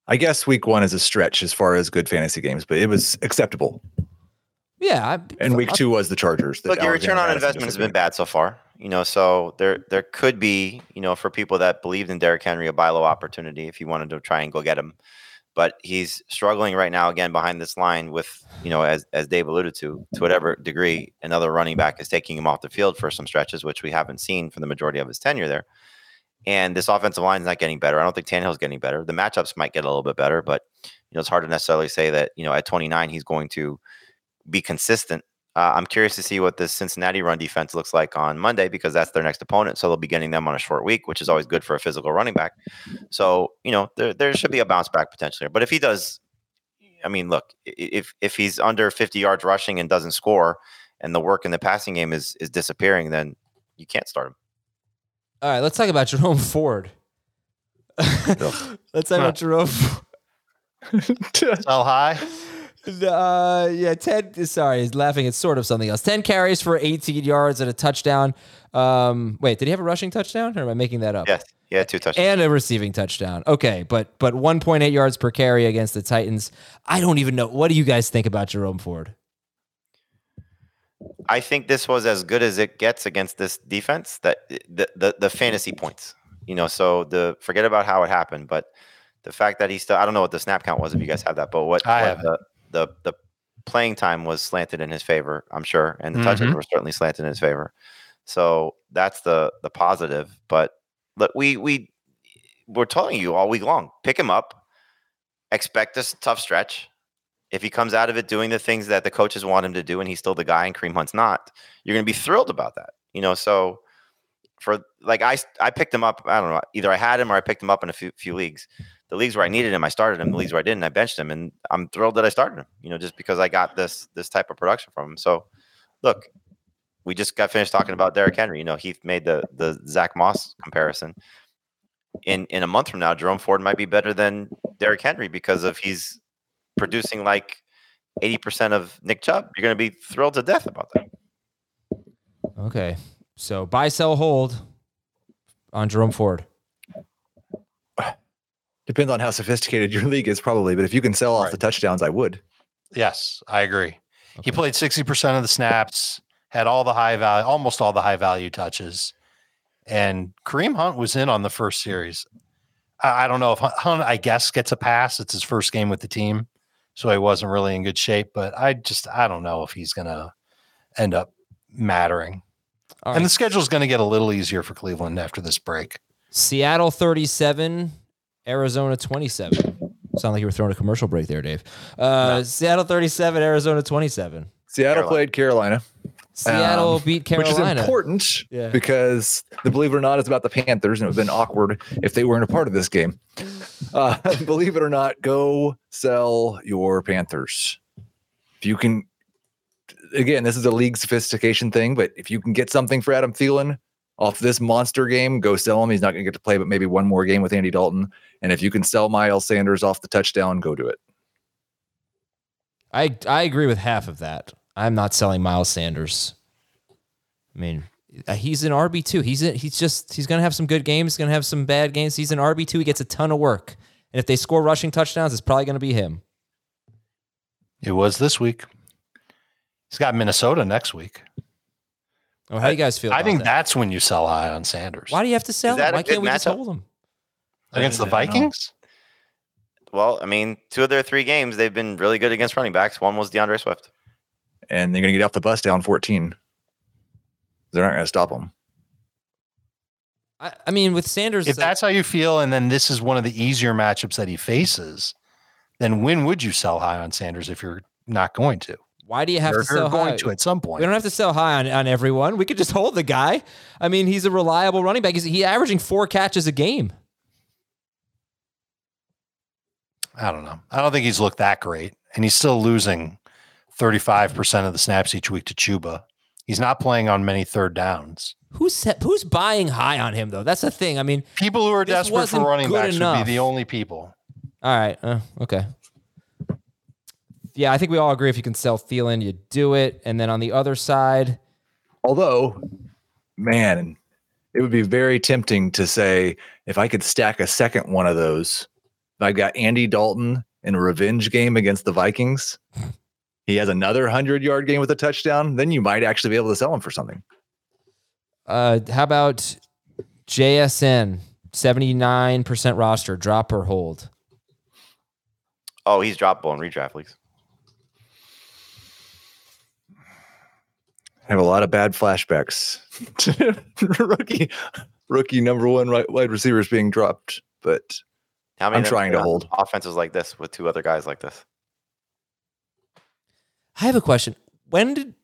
I guess week one is a stretch as far as good fantasy games, but it was acceptable. Yeah. I, And week two was the Chargers. Look, your return on investment has been bad so far. You know, so there there could be, you know, for people that believed in Derrick Henry, a buy low opportunity if you wanted to try and go get him. But he's struggling right now again behind this line with, you know, as as Dave alluded to, to whatever degree another running back is taking him off the field for some stretches, which we haven't seen for the majority of his tenure there. And this offensive line is not getting better. I don't think Tannehill's getting better. The matchups might get a little bit better, but you know, it's hard to necessarily say that, you know, at 29 he's going to be consistent uh, I'm curious to see what the Cincinnati run defense looks like on Monday because that's their next opponent. So they'll be getting them on a short week, which is always good for a physical running back. So you know there there should be a bounce back potentially. But if he does, I mean, look, if if he's under 50 yards rushing and doesn't score, and the work in the passing game is is disappearing, then you can't start him. all right, let's talk about Jerome Ford. let's talk about Jerome. Sell high. Uh, yeah, 10. Sorry, he's laughing at sort of something else. 10 carries for 18 yards and a touchdown. Um, wait, did he have a rushing touchdown or am I making that up? Yes, yeah, two touchdowns. And a receiving touchdown. Okay, but but 1.8 yards per carry against the Titans. I don't even know. What do you guys think about Jerome Ford? I think this was as good as it gets against this defense. That the the, the fantasy points, you know. So the forget about how it happened, but the fact that he still I don't know what the snap count was if you guys have that, but what, I what have the, the the playing time was slanted in his favor, I'm sure, and the touches Mhm. were certainly slanted in his favor. So that's the the positive. But look, we we we're telling you all week long, pick him up, expect this tough stretch. If he comes out of it doing the things that the coaches want him to do, and he's still the guy, and Kareem Hunt's not, you're going to be thrilled about that. You know, so for like I I picked him up. I don't know. Either I had him or I picked him up in a few few leagues. The leagues where I needed him, I started him. The leagues where I didn't, I benched him, and I'm thrilled that I started him. You know, just because I got this this type of production from him. So, look, we just got finished talking about Derrick Henry. You know, Heath made the the Zach Moss comparison. In in a month from now, Jerome Ford might be better than Derrick Henry because of he's producing like eighty percent of Nick Chubb. You're going to be thrilled to death about that. Okay. So buy, sell, hold on Jerome Ford. Depends on how sophisticated your league is, probably. But if you can sell off Right. the touchdowns, I would. Yes, I agree. He played 60% of the snaps, had all the high value, almost all the high value touches. And Kareem Hunt was in on the first series. I, I don't know if Hunt, Hunt, I guess, gets a pass. It's his first game with the team. So he wasn't really in good shape. But I just, I don't know if he's going to end up mattering. All And the schedule is going to get a little easier for Cleveland after this break. Seattle 37, Arizona 27. Sound like you were throwing a commercial break there, Dave. Uh, Seattle 37, Arizona 27. Seattle Carolina. played Carolina, Seattle Um, beat Carolina, which is important Yeah. because the believe it or not is about the Panthers, and it would have been awkward if they weren't a part of this game. Uh, believe it or not, go sell your Panthers. If you can, again, this is a league sophistication thing, but if you can get something for Adam Thielen off this monster game, go sell him. He's not going to get to play, but maybe one more game with Andy Dalton. And if you can sell Miles Sanders off the touchdown, go do it. I I agree with half of that. I'm not selling Miles Sanders. I mean, uh, he's an RB two. He's a, he's just he's gonna have some good games. He's gonna have some bad games. He's an RB two. He gets a ton of work, and if they score rushing touchdowns, it's probably gonna be him. It was this week. He's got Minnesota next week. Oh, how do you guys feel? I about think that? that's when you sell high on Sanders. Why do you have to sell him? Why can't we just matchup? hold him? Against the I know. Vikings? Well, I mean, two of their three games, they've been really good against running backs. One was D'Andre Swift. And they're going to get off the bus down 14. They're not going to stop them. I, I mean, with Sanders, If that's how you feel, and then this is one of the easier matchups that he faces, then when would you sell high on Sanders if you're not going to? Why do you have You're, to sell going high? to at some point? We don't have to sell high on, on everyone. We could just hold the guy. I mean, he's a reliable running back. He's he averaging four catches a game. I don't know. I don't think he's looked that great, and he's still losing 35% of the snaps each week to Chuba. He's not playing on many third downs. Who's who's buying high on him though? That's the thing. I mean, People who are desperate for running backs would enough. be the only people. all right, uh, okay. Yeah, I think we all agree if you can sell Thielen, you do it. And then on the other side, Although, man, it would be very tempting to say if I could stack a second one of those, if I got Andy Dalton in a revenge game against the Vikings, he has another 100 yard game with a touchdown, then you might actually be able to sell him for something. uh, how about JSN? 79% roster, drop or hold. Oh, he's droppable in redraft leagues. I have a lot of bad flashbacks. rookie, rookie number one right, wide receivers being dropped, but How many I'm trying to hold. offenses like this with two other guys like this? I have a question. When did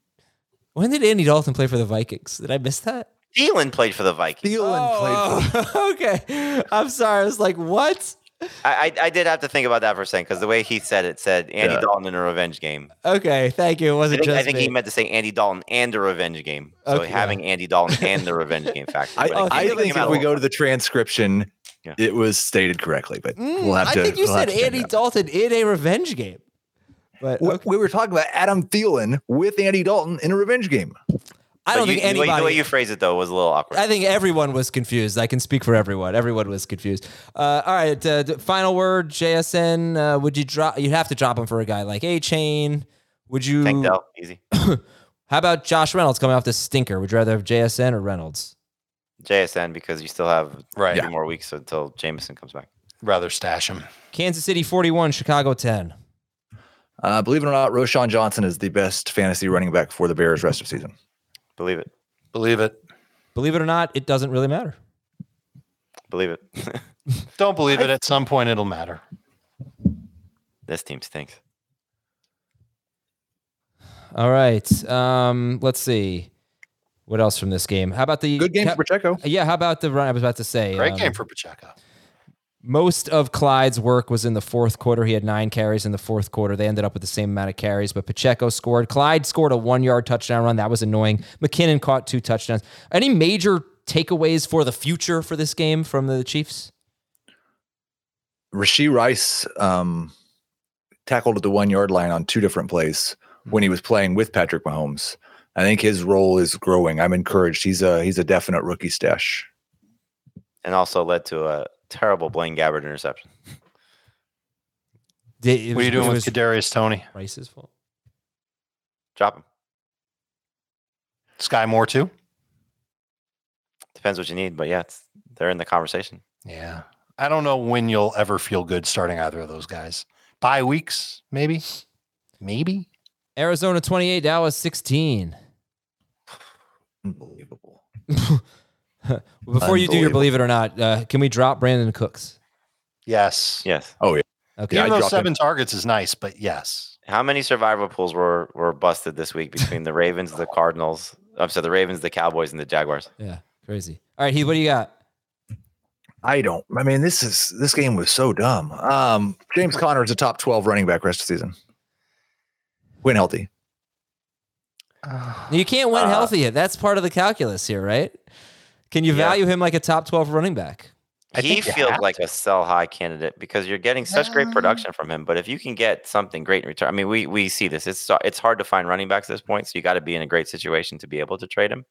when did Andy Dalton play for the Vikings? Did I miss that? Thielen played for the Vikings. Thielen played for Oh, okay. I'm sorry. I was like, what? I, I I did have to think about that for a second because the way he said it said Andy Yeah. Dalton in a revenge game. Okay, thank you. It I wasn't think, I think me. he meant to say Andy Dalton and a revenge game. So Okay. having Andy Dalton and the revenge game factor. I, But it came- I think if we go to the transcription, Yeah. it was stated correctly, but Mm, we'll have to. I to. think you we'll said Andy. Dalton in a revenge game. But We, we were talking about Adam Thielen with Andy Dalton in a revenge game. I don't you- think the way- anybody. The way you phrase it though was a little awkward. I think everyone was confused. I can speak for everyone. Everyone was confused. Uh, all right. Uh, final word, JSN. Uh, would you drop? You'd have to drop him for a guy like Achane. Would you? Tank Dell, easy. How about Josh Reynolds coming off the stinker? Would you rather have JSN or Reynolds? JSN because you still have Right. three more weeks until Jameson comes back. Rather stash him. Kansas City 41, Chicago 10. Uh, believe it or not, Roschon Johnson is the best fantasy running back for the Bears rest of season. Believe it. Believe it. Believe it or not, it doesn't really matter. Believe it. Don't believe it. At some point, it'll matter. this team stinks. All right. Um, let's see. What else from this game? How about the Good game Ca- for Pacheco. Yeah, how about the run? I was about to say. Great um, game for Pacheco. Most of Clyde's work was in the fourth quarter. He had nine carries in the fourth quarter. They ended up with the same amount of carries, but Pacheco scored. Clyde scored a one yard touchdown run. That was annoying. McKinnon caught two touchdowns. Any major takeaways for the future for this game from the Chiefs? Rashee Rice um, tackled at the one yard line on two different plays when he was playing with Patrick Mahomes. I think his role is growing. I'm encouraged. He's a he's a definite rookie stash. And also led to a terrible Blaine Gabbert interception. Did- it What are you doing with was Kadarius Toney? Rice's fault. Drop him. Sky Moore too? Depends what you need, but yeah, it's, they're in the conversation. Yeah. I don't know when you'll ever feel good starting either of those guys. Bye weeks, maybe. Maybe. Arizona 28, Dallas 16. Unbelievable. Before you do your believe it or not, uh, can we drop Brandin Cooks? Yes. Yes. Okay. Yeah, Even I though dropped him. seven targets is nice, but yes. How many survival pools were were busted this week between the Ravens, the Cardinals? I'm sorry, the Ravens, the Cowboys, and the Jaguars. Yeah, crazy. All right, Heath, what do you got? I don't. I mean, this is this game was so dumb. Um, James Conner is a top 12 running back rest of the season. When healthy. You can't win Uh, healthy. That's part of the calculus here, right? Can you Yeah. value him like a top 12 running back? I he think feels like to. a sell high candidate because you're getting such great production from him. But if you can get something great in return, I mean, we we see this. It's it's hard to find running backs at this point, so you got to be in a great situation to be able to trade him.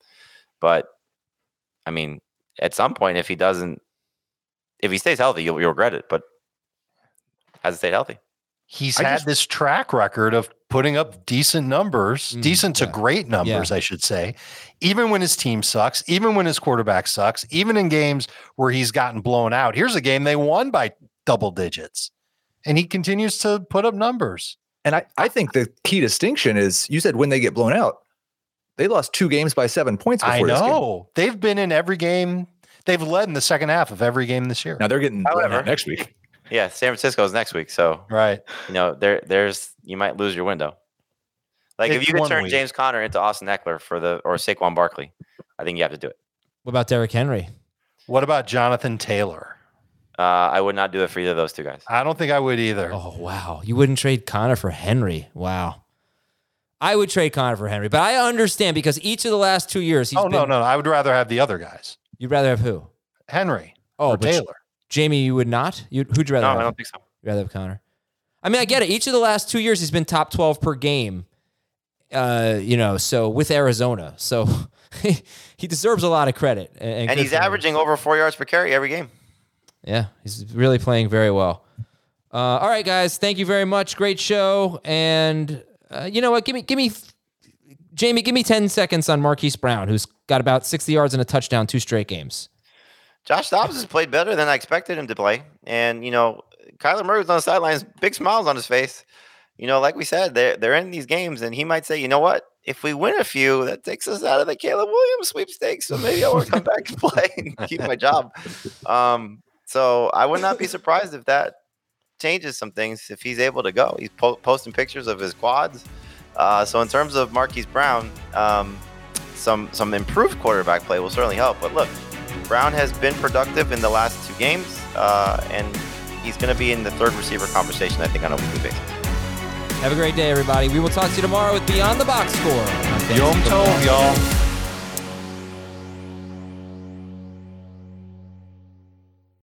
But I mean, at some point, if he doesn't, if he stays healthy, you'll, you'll regret it. But has it stayed healthy. He's I had just- this track record of putting up decent numbers, Mm, decent to yeah. great numbers, I should say, even when his team sucks, even when his quarterback sucks, even in games where he's gotten blown out. Here's a game they won by double digits, and he continues to put up numbers. And I, I think the key distinction is you said when they get blown out, they lost two games by seven points before I this game. know they've been in every game. They've led in the second half of every game this year. Now they're getting blown However- next week. Yeah, San Francisco is next week, so Right. you know there there's you might lose your window. Like if you could turn week. James Conner into Austin Ekeler for the or Saquon Barkley, I think you have to do it. What about Derrick Henry? What about Jonathan Taylor? Uh, I would not do it for either of those two guys. I don't think I would either. Oh, wow. You wouldn't trade Conner for Henry. Wow. I would trade Conner for Henry, but I understand because each of the last two years, he's oh no, been- no, I would rather have the other guys. You'd rather have who? Henry Oh, or Taylor. Jamey, you would not? You'd, who'd you rather No, have? I don't think so. You'd rather have Conner. I mean, I get it. Each of the last two years, he's been top 12 per game, uh, you know, so with Arizona. So he deserves a lot of credit. And, And he's for him. averaging over four yards per carry every game. Yeah, he's really playing very well. Uh, all right, guys, thank you very much. Great show. And uh, you know what? Give me, give me, Jamey, give me ten seconds on Marquise Brown, who's got about sixty yards and a touchdown two straight games. Josh Dobbs has played better than I expected him to play. And, you know, Kyler Murray was on the sidelines, big smiles on his face. You know, like we said, they're, they're in these games, and he might say, you know what? If we win a few, that takes us out of the Caleb Williams sweepstakes. So maybe I want to come back and play and keep my job. Um, so I would not be surprised if that changes some things if he's able to go. He's po- posting pictures of his quads. Uh, so in terms of Marquise Brown, um, some some improved quarterback play will certainly help. But look, Brown has been productive in the last two games, uh, and he's going to be in the third receiver conversation, I think, on a weekly basis. Have a great day, everybody. We will talk to you tomorrow with Beyond the Box Score. on Yom Tov, y'all.